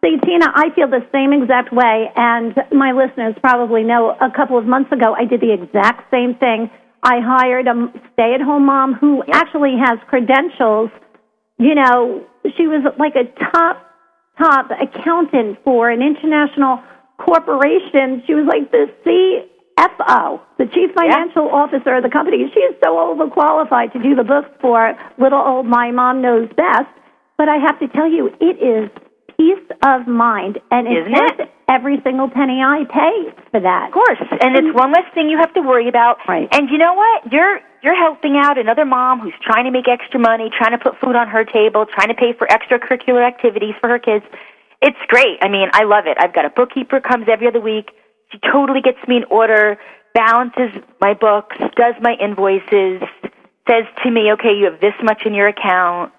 Speaker 2: See, Tina, I feel the same exact way, and my listeners probably know a couple of months ago I did the exact same thing. I hired a stay at home mom who actually has credentials. You know, she was like a top, top accountant for an international corporation. She was like the CFO, the chief financial officer of the company. She is so overqualified to do the books for little old My Mom Knows Best. But I have to tell you, it is peace of mind, and it's
Speaker 3: Isn't
Speaker 2: worth
Speaker 3: it?
Speaker 2: every single penny I pay for that.
Speaker 3: Of course, and it's one less thing you have to worry about.
Speaker 2: Right.
Speaker 3: And you know what? You're you're helping out another mom who's trying to make extra money, trying to put food on her table, trying to pay for extracurricular activities for her kids. It's great. I mean, I love it. I've got a bookkeeper comes every other week. She totally gets me in order, balances my books, does my invoices, says to me, "Okay, you have this much in your account."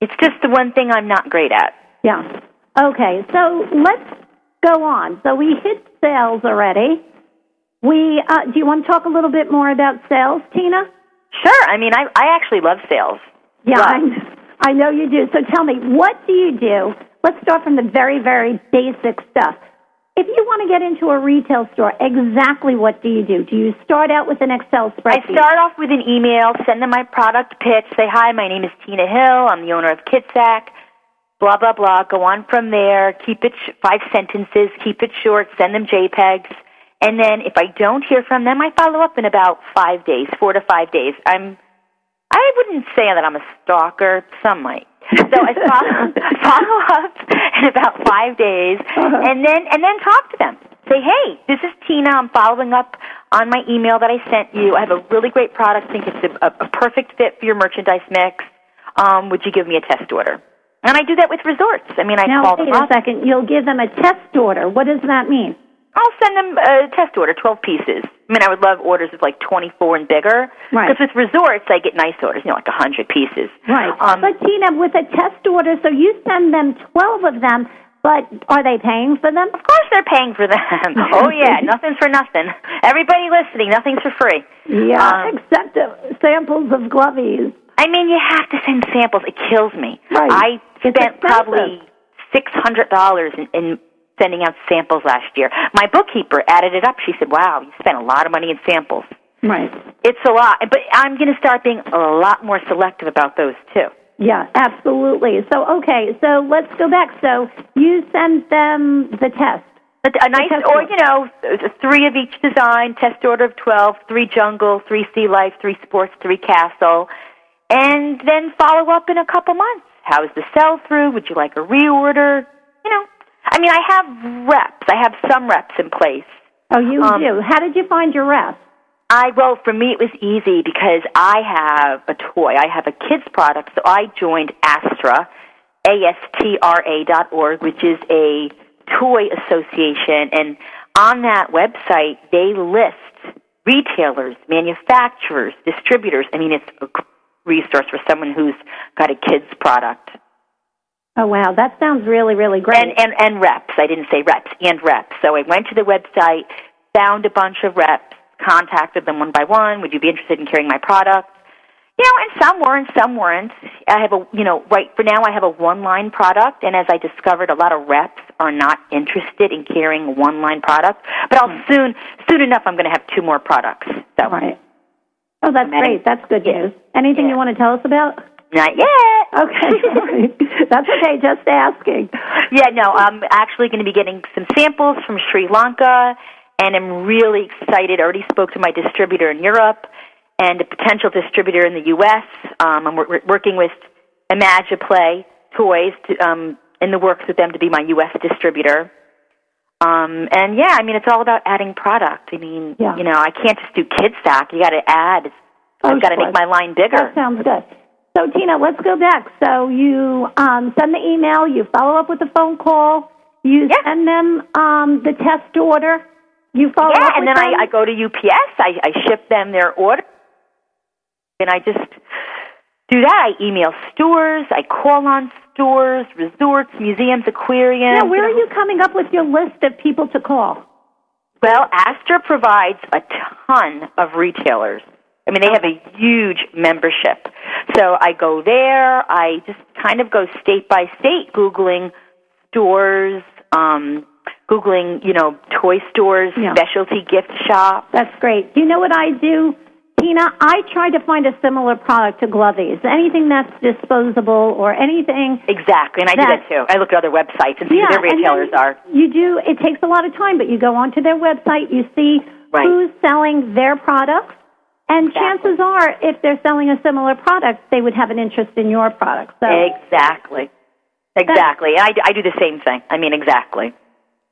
Speaker 3: It's just the one thing I'm not great at.
Speaker 2: Yeah. Okay, so let's go on. So we hit sales already. We uh, do you want to talk a little bit more about sales, Tina?
Speaker 3: Sure. I mean, I I actually love sales.
Speaker 2: Yeah,
Speaker 3: Love.
Speaker 2: I, know you do. So tell me, what do you do? Let's start from the very, very basic stuff. If you want to get into a retail store, exactly what do you do? Do you start out with an Excel spreadsheet?
Speaker 3: I start off with an email, send them my product pitch, say, hi, my name is Tina Hill, I'm the owner of KidSack, blah, blah, blah. Go on from there, keep it sh- five sentences, keep it short, send them JPEGs. And then if I don't hear from them, I follow up in about five days, four to five days. I'm, I wouldn't say that I'm a stalker. Some might. So I follow, follow up in about five days, and then and then talk to them. Say, hey, this is Tina. I'm following up on my email that I sent you. I have a really great product. I think it's a, a, a perfect fit for your merchandise mix. Um, would you give me a test order? And I do that with resorts. I mean, I
Speaker 2: now,
Speaker 3: call
Speaker 2: wait
Speaker 3: them
Speaker 2: a
Speaker 3: up.
Speaker 2: second. You'll give them a test order. What does that mean?
Speaker 3: I'll send them a test order, 12 pieces. I mean, I would love orders of like 24 and bigger.
Speaker 2: Right.
Speaker 3: Because with resorts, I get nice orders, you know, like 100 pieces.
Speaker 2: Right.
Speaker 3: Um,
Speaker 2: but Tina, with a test order, so you send them 12 of them, but are they paying for them?
Speaker 3: Of course they're paying for them. oh, yeah, nothing's for nothing. Everybody listening, nothing's for free.
Speaker 2: Yeah,
Speaker 3: Um,
Speaker 2: except uh, samples of glovies.
Speaker 3: I mean, you have to send samples. It kills me.
Speaker 2: Right.
Speaker 3: I
Speaker 2: It's
Speaker 3: spent
Speaker 2: expensive.
Speaker 3: probably $600 in, in sending out samples last year. My bookkeeper added it up. She said, wow, you spent a lot of money in samples.
Speaker 2: Right.
Speaker 3: It's a lot, but I'm going to start being a lot more selective about those too.
Speaker 2: Yeah, absolutely. So, okay, so let's go back. So you send them the test.
Speaker 3: A, a nice, or you know, three of each design. Test order of twelve. Three jungle, three sea life, three sports, three castle, and then follow up in a couple months. How is the sell through? Would you like a reorder? You know, I mean, I have reps. I have some reps in place.
Speaker 2: Oh, you
Speaker 3: Um,
Speaker 2: do. How did you find your reps?
Speaker 3: I well, for me it was easy because I have a toy. I have a kids product, so I joined Astra, A S T R A dot org, which is a toy association, and on that website they list retailers, manufacturers, distributors. I mean, it's a resource for someone who's got a kids product.
Speaker 2: Oh, wow, that sounds really, really great.
Speaker 3: And, and, and reps. I didn't say reps, and reps. So I went to the website, found a bunch of reps, contacted them one by one. Would you be interested in carrying my product? You know, and some were and some weren't. I have a, you know, right for now I have a one-line product, and as I discovered, a lot of reps are not interested in carrying a one-line product. But I'll hmm. soon, soon enough, I'm going to have two more products. So
Speaker 2: right. Oh, that's great. That's good
Speaker 3: Yeah.
Speaker 2: news. Anything
Speaker 3: Yeah.
Speaker 2: you want to tell us about?
Speaker 3: not yet.
Speaker 2: Okay, that's okay. Just asking.
Speaker 3: Yeah, no, I'm actually going to be getting some samples from Sri Lanka, and I'm really excited. I already spoke to my distributor in Europe, and a potential distributor in the U.S. Um, I'm wor- working with Imagiplay Toys to, um, in the works with them to be my U.S. distributor. Um, and yeah, I mean, it's all about adding product. I mean,
Speaker 2: Yeah.
Speaker 3: you know, I can't just do KidSack. You got to add. I've
Speaker 2: Oh,
Speaker 3: got to make my line bigger.
Speaker 2: That sounds good. So, Tina, let's go back. So, you um, send the email, you follow up with a phone call, you
Speaker 3: Yeah.
Speaker 2: send them um, the test order, you follow
Speaker 3: yeah,
Speaker 2: up
Speaker 3: and then. I, I go to UPS. I, I ship them their order, and I just do that. I email stores. I call on stores, resorts, museums, aquariums.
Speaker 2: yeah, where are you coming up with your list of people to call?
Speaker 3: Well, Astra provides a ton of retailers. I mean, they have a huge membership. So I go there. I just kind of go state by state, Googling stores, um, Googling, you know, toy stores,
Speaker 2: Yeah.
Speaker 3: specialty gift shops.
Speaker 2: That's great. Do you know what I do, Tina? I try to find a similar product to Glovies. Anything that's disposable or anything.
Speaker 3: Exactly, and I do
Speaker 2: That-
Speaker 3: that too. I look at other websites and see
Speaker 2: Yeah,
Speaker 3: who their retailers are.
Speaker 2: You do. It takes a lot of time, but you go onto their website, you see
Speaker 3: Right.
Speaker 2: who's selling their products, and
Speaker 3: Exactly.
Speaker 2: chances are, if they're selling a similar product, they would have an interest in your product. So
Speaker 3: Exactly. Exactly. I, do- I do the same thing. I mean, exactly.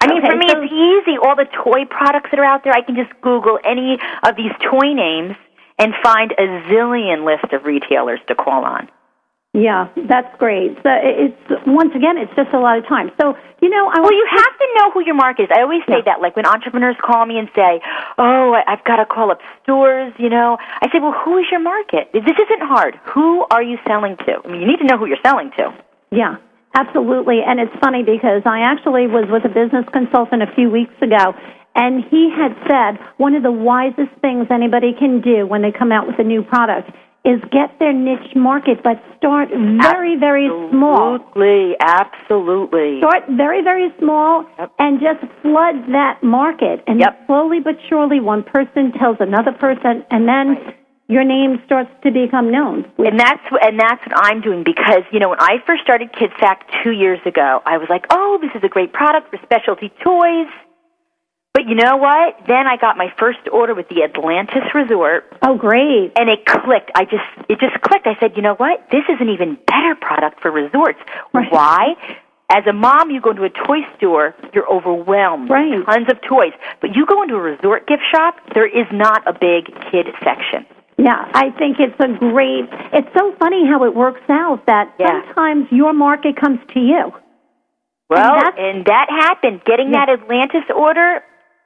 Speaker 3: I mean,
Speaker 2: Okay,
Speaker 3: for me,
Speaker 2: so-
Speaker 3: it's easy. All the toy products that are out there, I can just Google any of these toy names and find a zillion list of retailers to call on.
Speaker 2: Yeah, that's great. So it's once again, it's just a lot of time. So you know, I
Speaker 3: Well, you have to know who your market is. I always say
Speaker 2: Yeah.
Speaker 3: that. Like when entrepreneurs call me and say, "Oh, I've got to call up stores," you know, I say, "Well, who is your market? This isn't hard. Who are you selling to? I mean, you need to know who you're selling to."
Speaker 2: Yeah, absolutely. And it's funny because I actually was with a business consultant a few weeks ago, and he had said one of the wisest things anybody can do when they come out with a new product is get their niche market, but start very, very small.
Speaker 3: Absolutely, absolutely.
Speaker 2: Start very, very small
Speaker 3: Yep.
Speaker 2: and just flood that market. And
Speaker 3: Yep.
Speaker 2: slowly but surely, one person tells another person, and then your name starts to become known.
Speaker 3: And that's and that's what I'm doing because you know when I first started KidSack two years ago, I was like, oh, this is a great product for specialty toys. But you know what? Then I got my first order with the Atlantis Resort,
Speaker 2: Oh, great.
Speaker 3: and it clicked. I just it just clicked. I said, you know what? This is an even better product for resorts.
Speaker 2: Right.
Speaker 3: Why? As a mom, you go into a toy store, you're overwhelmed.
Speaker 2: Right.
Speaker 3: Tons of toys. But you go into a resort gift shop, there is not a big kid section.
Speaker 2: Yeah, I think it's a great. It's so funny how it works out that
Speaker 3: Yeah.
Speaker 2: sometimes your market comes to you.
Speaker 3: Well,
Speaker 2: that's-
Speaker 3: and that happened, getting
Speaker 2: Yeah.
Speaker 3: that Atlantis order.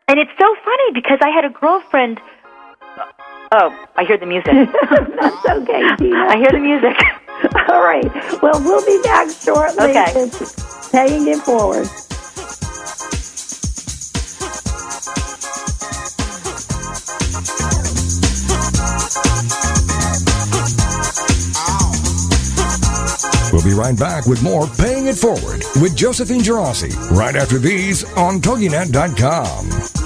Speaker 3: And it's so funny because I had a girlfriend. Oh, I hear the music.
Speaker 2: That's okay, Tina.
Speaker 3: I hear the music.
Speaker 2: All right. Well, we'll be back shortly.
Speaker 3: Okay.
Speaker 2: Paying it forward.
Speaker 1: We'll be right back with more Paying It Forward with Josephine Gerasi right after these on TogiNet.com.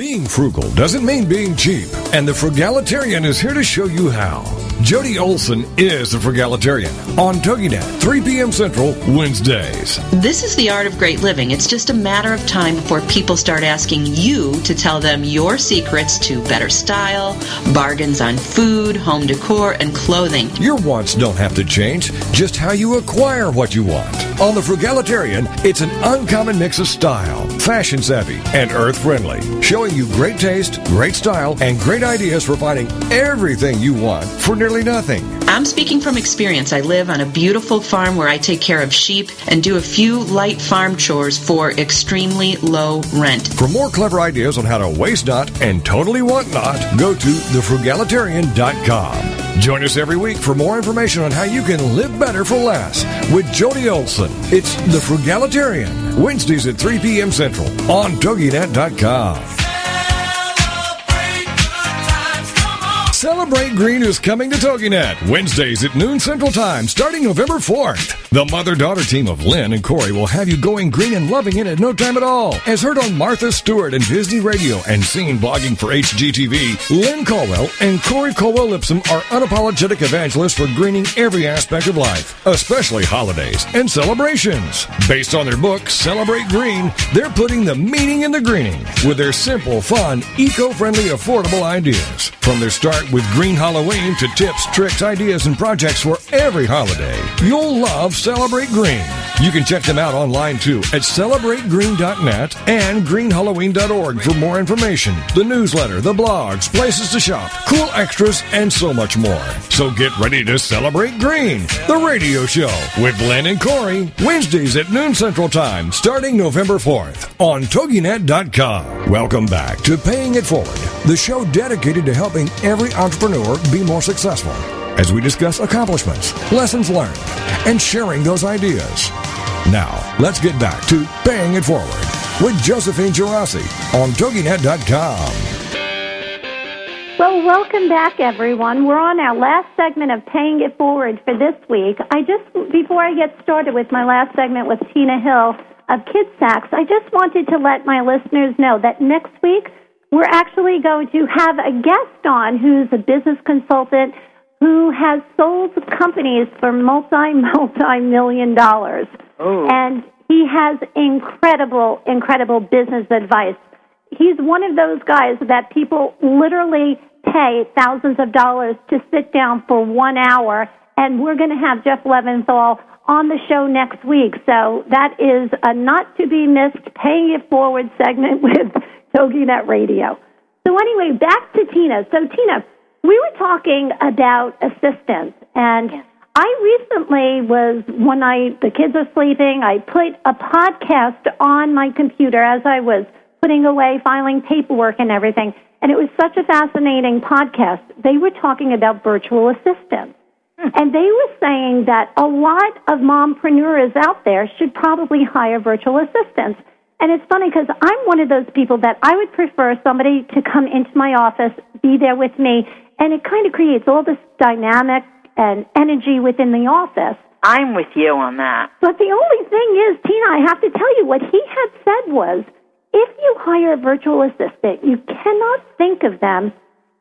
Speaker 1: Being frugal doesn't mean being cheap, and the Frugalitarian is here to show you how. Jody Olson is the Frugalitarian on TogiNet, 3 p.m. Central, Wednesdays.
Speaker 7: This is the art of great living. It's just a matter of time before people start asking you to tell them your secrets to better style, bargains on food, home decor, and clothing.
Speaker 1: Your wants don't have to change, just how you acquire what you want. On the Frugalitarian, it's an uncommon mix of style, fashion savvy, and earth friendly, showing you great taste, great style, and great ideas for finding everything you want for nearly nothing.
Speaker 7: I'm speaking from experience. I live on a beautiful farm where I take care of sheep and do a few light farm chores for extremely low rent.
Speaker 1: For more clever ideas on how to waste not and totally want not, go to thefrugalitarian.com. Join us every week for more information on how you can live better for less with Jody Olson. It's The Frugalitarian, Wednesdays at 3 p.m. Central on TogiNet.com.
Speaker 4: Celebrate
Speaker 1: Green is coming to TogiNet Wednesdays at noon Central Time, starting November 4th. The mother daughter team of Lynn and Corey will have you going green and loving it in no time at all. As heard on Martha Stewart and Disney Radio and seen blogging for HGTV, Lynn Caldwell and Corey Colwell Lipson are unapologetic evangelists for greening every aspect of life, especially holidays and celebrations. Based on their book, Celebrate Green, they're putting the meaning in the greening with their simple, fun, eco friendly, affordable ideas. From their start with Green Halloween to tips, tricks, ideas, and projects for every holiday, you'll love Celebrate Green. You can check them out online too at celebrategreen.net and greenhalloween.org for more information, the newsletter, the blogs, places to shop, cool extras, and so much more. So get ready to celebrate green, the radio show with Len and Corey, Wednesdays at noon Central Time, starting November 4th on TogiNet.com. Welcome back to Paying It Forward, the show dedicated to helping every entrepreneur be more successful as we discuss accomplishments, lessons learned, and sharing those ideas. Now, let's get back to Paying It Forward with Josephine Gerasi on TogiNet.com.
Speaker 2: Well, welcome back, everyone. We're on our last segment of Paying It Forward for this week. I just, before I get started with my last segment with Tina Hill of KidSacks, I just wanted to let my listeners know that next week we're actually going to have a guest on who's a business consultant who has sold companies for multi, multi million dollars.
Speaker 3: Oh.
Speaker 2: And he has incredible, incredible business advice. He's one of those guys that people literally pay thousands of dollars to sit down for one hour. And we're going to have Jeff Leventhal on the show next week. So that is a not to be missed paying it forward segment with TogiNet Radio. So anyway, back to Tina. So Tina, we were talking about assistance and I recently was one night the kids are sleeping, I put a podcast on my computer as I was putting away filing paperwork and everything. And it was such a fascinating podcast. They were talking about virtual assistants. Hmm. And they were saying that a lot of mompreneurs out there should probably hire virtual assistants. And it's funny because I'm one of those people that I would prefer somebody to come into my office, be there with me, and it kind of creates all this dynamic and energy within the office.
Speaker 3: I'm with you on that.
Speaker 2: But the only thing is, Tina, I have to tell you, what he had said was if you hire a virtual assistant, you cannot think of them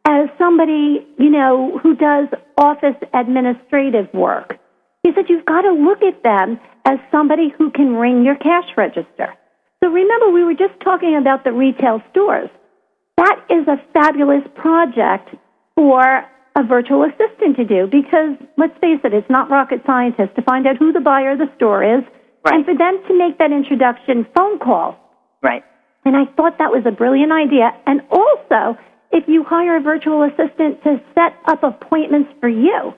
Speaker 2: as somebody, you know, who does office administrative work. He said you've got to look at them as somebody who can ring your cash register. So remember, we were just talking about the retail stores. That is a fabulous project for a virtual assistant to do because let's face it, it's not rocket scientist to find out who the buyer of the store is
Speaker 3: Right.
Speaker 2: and for them to make that introduction phone call.
Speaker 3: Right.
Speaker 2: And I thought that was a brilliant idea. And also, if you hire a virtual assistant to set up appointments for you.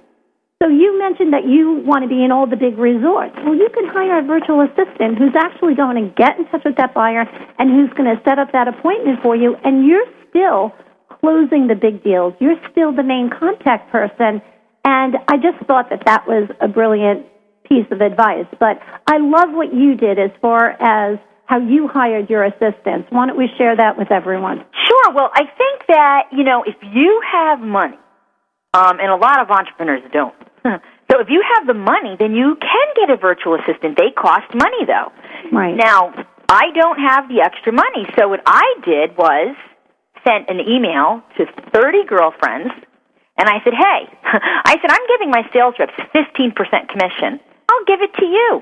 Speaker 2: So you mentioned that you want to be in all the big resorts. Well, you can hire a virtual assistant who's actually going to get in touch with that buyer and who's going to set up that appointment for you. And you're still closing the big deals. You're still the main contact person. And I just thought that that was a brilliant piece of advice. But I love what you did as far as how you hired your assistants. Why don't we share that with everyone?
Speaker 3: Sure. Well, I think that, you know, if you have money, um, and a lot of entrepreneurs don't. so if you have the money, then you can get a virtual assistant. They cost money, though.
Speaker 2: Right.
Speaker 3: Now, I don't have the extra money, so what I did was sent an email to 30 girlfriends, and I said, hey, I said, I'm giving my sales reps 15% commission. I'll give it to you.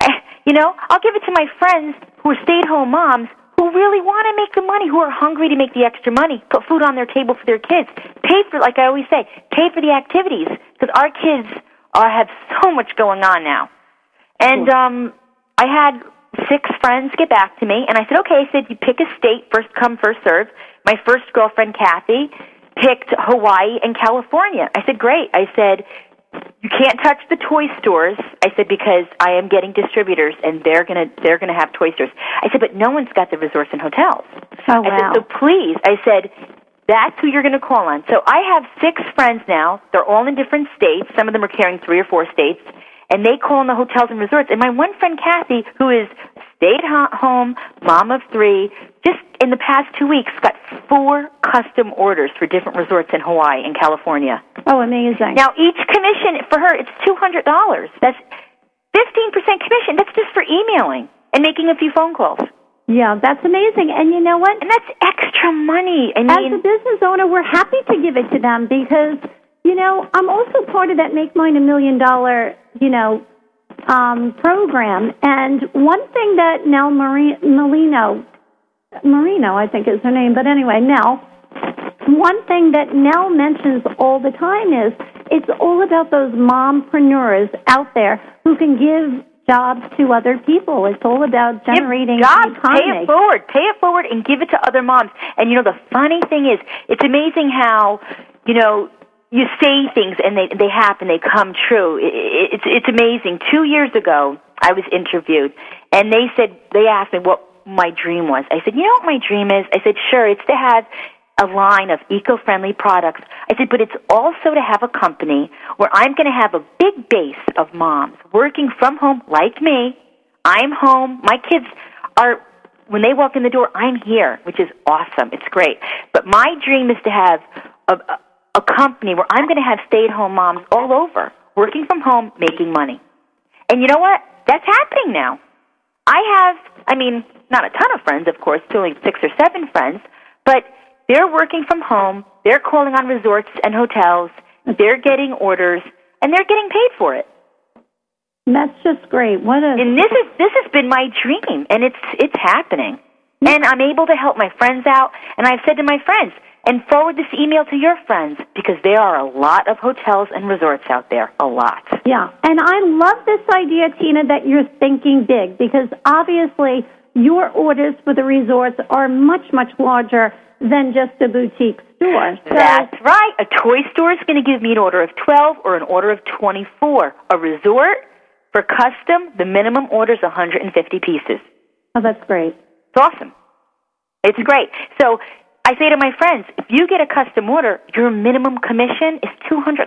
Speaker 3: You know, I'll give it to my friends who are stay-at-home moms who really want to make the money, who are hungry to make the extra money, put food on their table for their kids, pay for, like I always say, pay for the activities, because our kids are, have so much going on now. And um, I had six friends get back to me, and I said, okay, I said, you pick a state, first come, first serve. My first girlfriend, Kathy, picked Hawaii and California. I said, great. I said, you can't touch the toy stores. I said because I am getting distributors and they're gonna they're gonna have toy stores. I said, but no one's got the resorts and hotels.
Speaker 2: Oh, wow!
Speaker 3: I said, so please, I said, that's who you're going to call on. So I have six friends now. They're all in different states. Some of them are carrying three or four states, and they call on the hotels and resorts. And my one friend Kathy, who is stay-at-home mom of three. Just in the past two weeks, got four custom orders for different resorts in Hawaii and California.
Speaker 2: Oh, amazing.
Speaker 3: Now, each commission for her, it's two hundred dollars. That's fifteen percent commission. That's just for emailing and making a few phone calls.
Speaker 2: yeah, that's amazing. And you know what?
Speaker 3: And that's extra money. I
Speaker 2: As a business owner, we're happy to give it to them because, you know, I'm also part of that Make Mine a Million Dollar, you know, um, program. And one thing that Nell Mari- Marino, Marino, I think is her name, but anyway, Nell, one thing that Nell mentions all the time is it's all about those mompreneurs out there who can give jobs to other people. It's all about generating
Speaker 3: Give jobs,
Speaker 2: economy.
Speaker 3: pay it forward, pay it forward, and give it to other moms. And you know, the funny thing is, it's amazing how you know you say things and they they happen, they come true. It, it, it's it's amazing. Two years ago, I was interviewed, and they said they asked me what my dream was. I said, you know what my dream is? I said, sure, it's to have a line of eco-friendly products. I said, but it's also to have a company where I'm going to have a big base of moms working from home like me. I'm home. My kids are when they walk in the door, I'm here, which is awesome. It's great. But my dream is to have a, a, company where I'm going to have stay-at-home moms all over working from home, making money. And you know what? That's happening now. I have, I mean, not a ton of friends, of course, only six or seven friends, but they're working from home. They're calling on resorts and hotels. They're getting orders, and they're getting paid for it.
Speaker 2: That's just great. What a
Speaker 3: And this is this has been my dream, and it's it's happening. And I'm able to help my friends out. And I've said to my friends, and forward this email to your friends because there are a lot of hotels and resorts out there. A lot.
Speaker 2: Yeah, and I love this idea, Tina, that you're thinking big because obviously your orders for the resorts are much, much larger than just a boutique store. So,
Speaker 3: That's right. A toy store is going to give me an order of 12 or an order of 24. A resort for custom, the minimum order is 150 pieces.
Speaker 2: oh, that's great.
Speaker 3: It's awesome. It's great. So I say to my friends, if you get a custom order, your minimum commission is $200.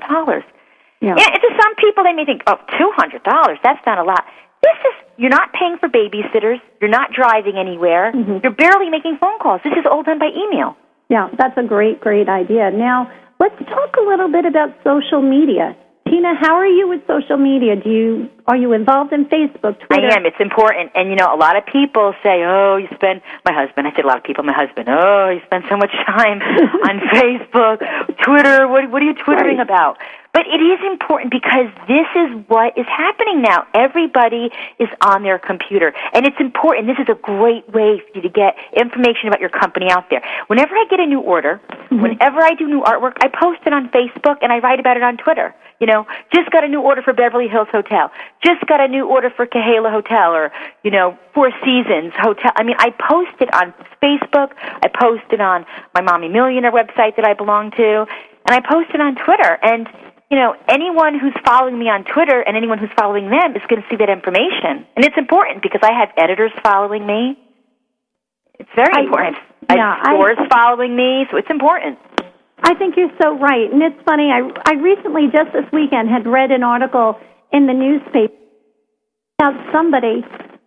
Speaker 2: Yeah.
Speaker 3: Yeah, and to some people, they may think, oh, $200, that's not a lot. This is, you're not paying for babysitters. You're not driving anywhere.
Speaker 2: Mm-hmm.
Speaker 3: You're barely making phone calls. This is all done by email.
Speaker 2: Yeah, that's a great, great idea. Now, let's talk a little bit about social media. Tina, how are you with social media? Do you are you involved in Facebook, Twitter?
Speaker 3: I am. It's important. And, you know, a lot of people say, oh, you spend, my husband, I said a lot of people, my husband, oh, you spend so much time on Facebook, Twitter. What, what are you Twittering
Speaker 2: Right.
Speaker 3: about? But it is important because this is what is happening now. Everybody is on their computer. And it's important. This is a great way for you to get information about your company out there. Whenever I get a new order, mm-hmm. whenever I do new artwork, I post it on Facebook and I write about it on Twitter. You know, just got a new order for Beverly Hills Hotel. Just got a new order for Kahala Hotel or, you know, Four Seasons Hotel. I mean, I post it on Facebook. I post it on my Mommy Millionaire website that I belong to. And I post it on Twitter. And, you know, anyone who's following me on Twitter and anyone who's following them is going to see that information. And it's important because I have editors following me. It's very
Speaker 2: I-
Speaker 3: important. I
Speaker 2: yeah,
Speaker 3: have
Speaker 2: I-
Speaker 3: following me, so it's important.
Speaker 2: I think you're so right. And it's funny, I, I recently, just this weekend, had read an article in the newspaper about somebody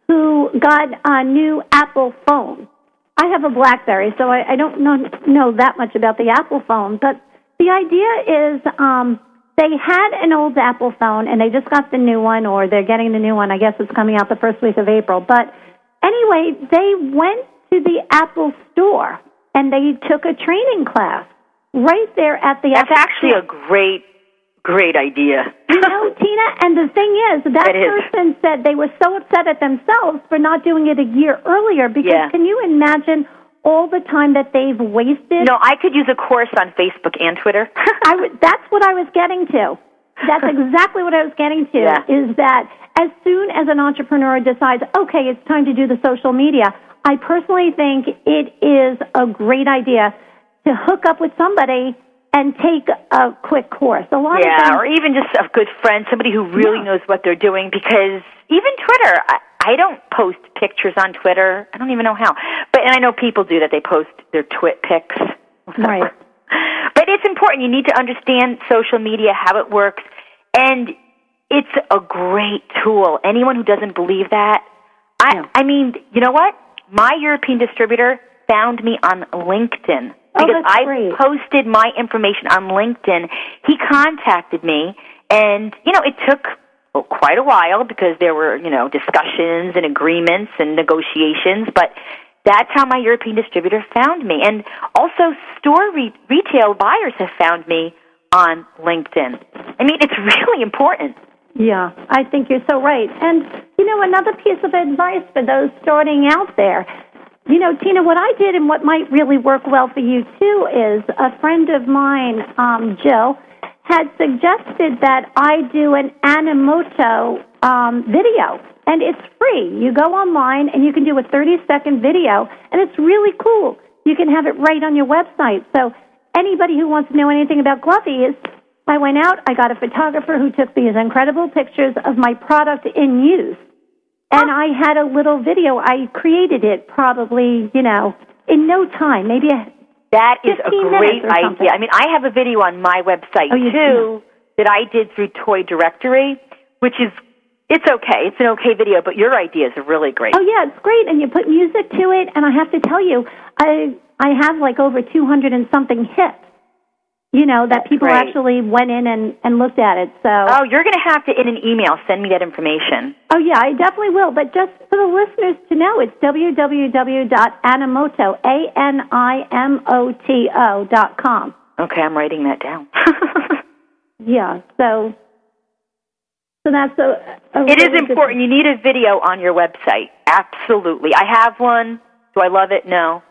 Speaker 2: who got a new Apple phone. I have a Blackberry, so I, I don't know, know that much about the Apple phone. But the idea is um, they had an old Apple phone and they just got the new one, or they're getting the new one. I guess it's coming out the first week of April. But anyway, they went to the Apple store and they took a training class right there at the
Speaker 3: That's actually a great, great idea.
Speaker 2: You know, Tina, and the thing is, that
Speaker 3: It is.
Speaker 2: person said they were so upset at themselves for not doing it a year earlier because
Speaker 3: Yeah.
Speaker 2: can you imagine all the time that they've wasted?
Speaker 3: No, I could use a course on Facebook and Twitter.
Speaker 2: I w- that's what I was getting to. That's exactly what I was getting to
Speaker 3: Yeah.
Speaker 2: is that as soon as an entrepreneur decides, okay, it's time to do the social media, I personally think it is a great idea to hook up with somebody and take a quick course. A lot of
Speaker 3: yeah,
Speaker 2: them,
Speaker 3: or even just a good friend, somebody who really
Speaker 2: Yeah.
Speaker 3: knows what they're doing. Because even Twitter, I, I don't post pictures on Twitter. I don't even know how. But and I know people do that. They post their twit pics.
Speaker 2: Right.
Speaker 3: but it's important. You need to understand social media, how it works, and it's a great tool. Anyone who doesn't believe that, I,
Speaker 2: Yeah.
Speaker 3: I mean, you know what? My European distributor found me on LinkedIn
Speaker 2: Oh,
Speaker 3: because
Speaker 2: that's
Speaker 3: I
Speaker 2: great.
Speaker 3: posted my information on LinkedIn. He contacted me, and you know, it took well, quite a while because there were you know discussions and agreements and negotiations, but. That's how my European distributor found me. And also, store re- retail buyers have found me on LinkedIn. I mean, it's really important.
Speaker 2: Yeah, I think you're so right. And, you know, another piece of advice for those starting out there, you know, Tina, what I did and what might really work well for you too is a friend of mine, um, Jill, had suggested that I do an Animoto um, video. And it's free. You go online and you can do a 30 second video, and it's really cool. You can have it right on your website. So, anybody who wants to know anything about Glovies, I went out, I got a photographer who took these incredible pictures of my product in use. And I had a little video. I created it probably, you know, in no time, maybe a,
Speaker 3: That is a
Speaker 2: 15
Speaker 3: great idea. I mean, I have a video on my website
Speaker 2: Oh,
Speaker 3: too that I did through Toy Directory, which is it's okay. It's an okay video, but your ideas are really great.
Speaker 2: Oh yeah, it's great, and you put music to it. And I have to tell you, I I have like over two hundred and something hits. You know that people
Speaker 3: great.
Speaker 2: actually went in and and looked at it. So
Speaker 3: Oh, you're going to have to in an email send me that information.
Speaker 2: oh yeah, I definitely will. But just for the listeners to know, it's www.animoto a n i m o t o dot com.
Speaker 3: Okay, I'm writing that down.
Speaker 2: Yeah, so so that's a, a
Speaker 3: it is
Speaker 2: really good-
Speaker 3: important. You need a video on your website. Absolutely. I have one. Do I love it? No.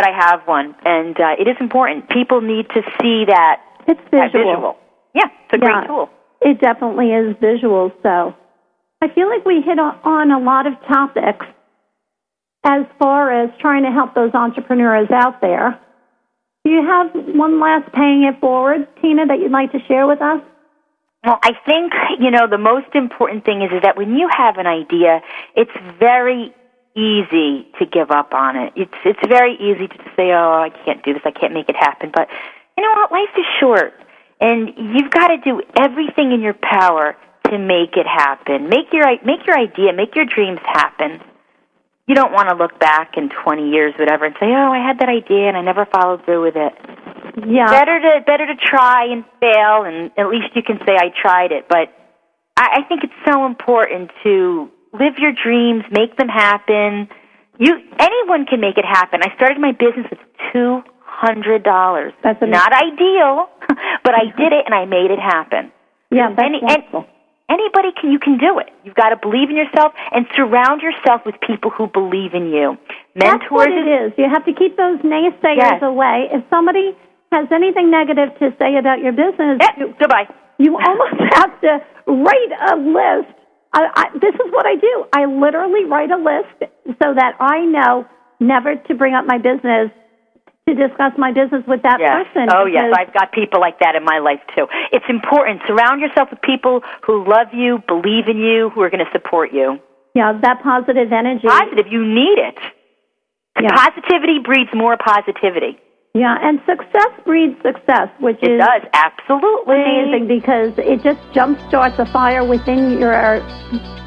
Speaker 3: But I have one, and uh, it is important. People need to see that,
Speaker 2: It's
Speaker 3: that
Speaker 2: visual.
Speaker 3: visual. Yeah, it's a
Speaker 2: Yeah.
Speaker 3: great tool.
Speaker 2: It definitely is visual. So I feel like we hit on- on a lot of topics as far as trying to help those entrepreneurs out there. Do you have one last paying it forward, Tina, that you'd like to share with us?
Speaker 3: Well, I think, you know, the most important thing is, is that when you have an idea, it's very easy to give up on it. It's it's very easy to say, "Oh, I can't do this. I can't make it happen." But you know what? Life is short, and you've got to do everything in your power to make it happen. Make your make your idea, make your dreams happen. You don't want to look back in 20 years whatever and say, "Oh, I had that idea and I never followed through with it."
Speaker 2: Yeah.
Speaker 3: better to better to try and fail and at least you can say i tried it but i, I think it's so important to live your dreams make them happen you anyone can make it happen i started my business with two hundred dollars
Speaker 2: That's amazing.
Speaker 3: not ideal but i did it and i made it happen
Speaker 2: Yeah, that's
Speaker 3: Any- and-
Speaker 2: wonderful.
Speaker 3: anybody can you can do it you've got to believe in yourself and surround yourself with people who believe in you
Speaker 2: That's
Speaker 3: mentors
Speaker 2: what it is. You have to keep those naysayers
Speaker 3: Yes.
Speaker 2: away. If somebody has anything negative to say about your business,
Speaker 3: Yeah,
Speaker 2: you,
Speaker 3: goodbye
Speaker 2: you almost have to write a list. I, I, this is what I do. I literally write a list so that I know never to bring up my business to discuss my business with that
Speaker 3: Yes.
Speaker 2: person.
Speaker 3: Oh, yes. I've got people like that in my life, too. It's important. Surround yourself with people who love you, believe in you, who are going to support you.
Speaker 2: yeah, that positive energy.
Speaker 3: Positive. You need it.
Speaker 2: Yeah.
Speaker 3: Positivity breeds more positivity.
Speaker 2: Yeah, and success breeds success, which
Speaker 3: It
Speaker 2: is
Speaker 3: does. Absolutely.
Speaker 2: amazing because it just jumpstarts a fire within your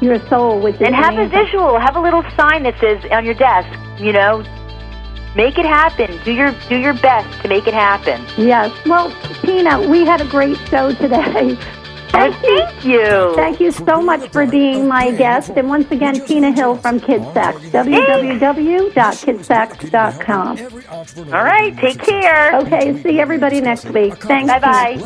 Speaker 2: your soul, which
Speaker 3: And have a visual. Have a little sign that says on your desk, you know, make it happen. Do your do your best to make it happen.
Speaker 2: Yes. Well, Tina, we had a great show today. Thank you.
Speaker 3: Thank you.
Speaker 2: Thank you so much for being my guest. And once again, Tina Hill from KidSacks, www.kidsacks.com.
Speaker 3: All right. Take care.
Speaker 2: Okay, see everybody next week. Thanks.
Speaker 3: Bye bye.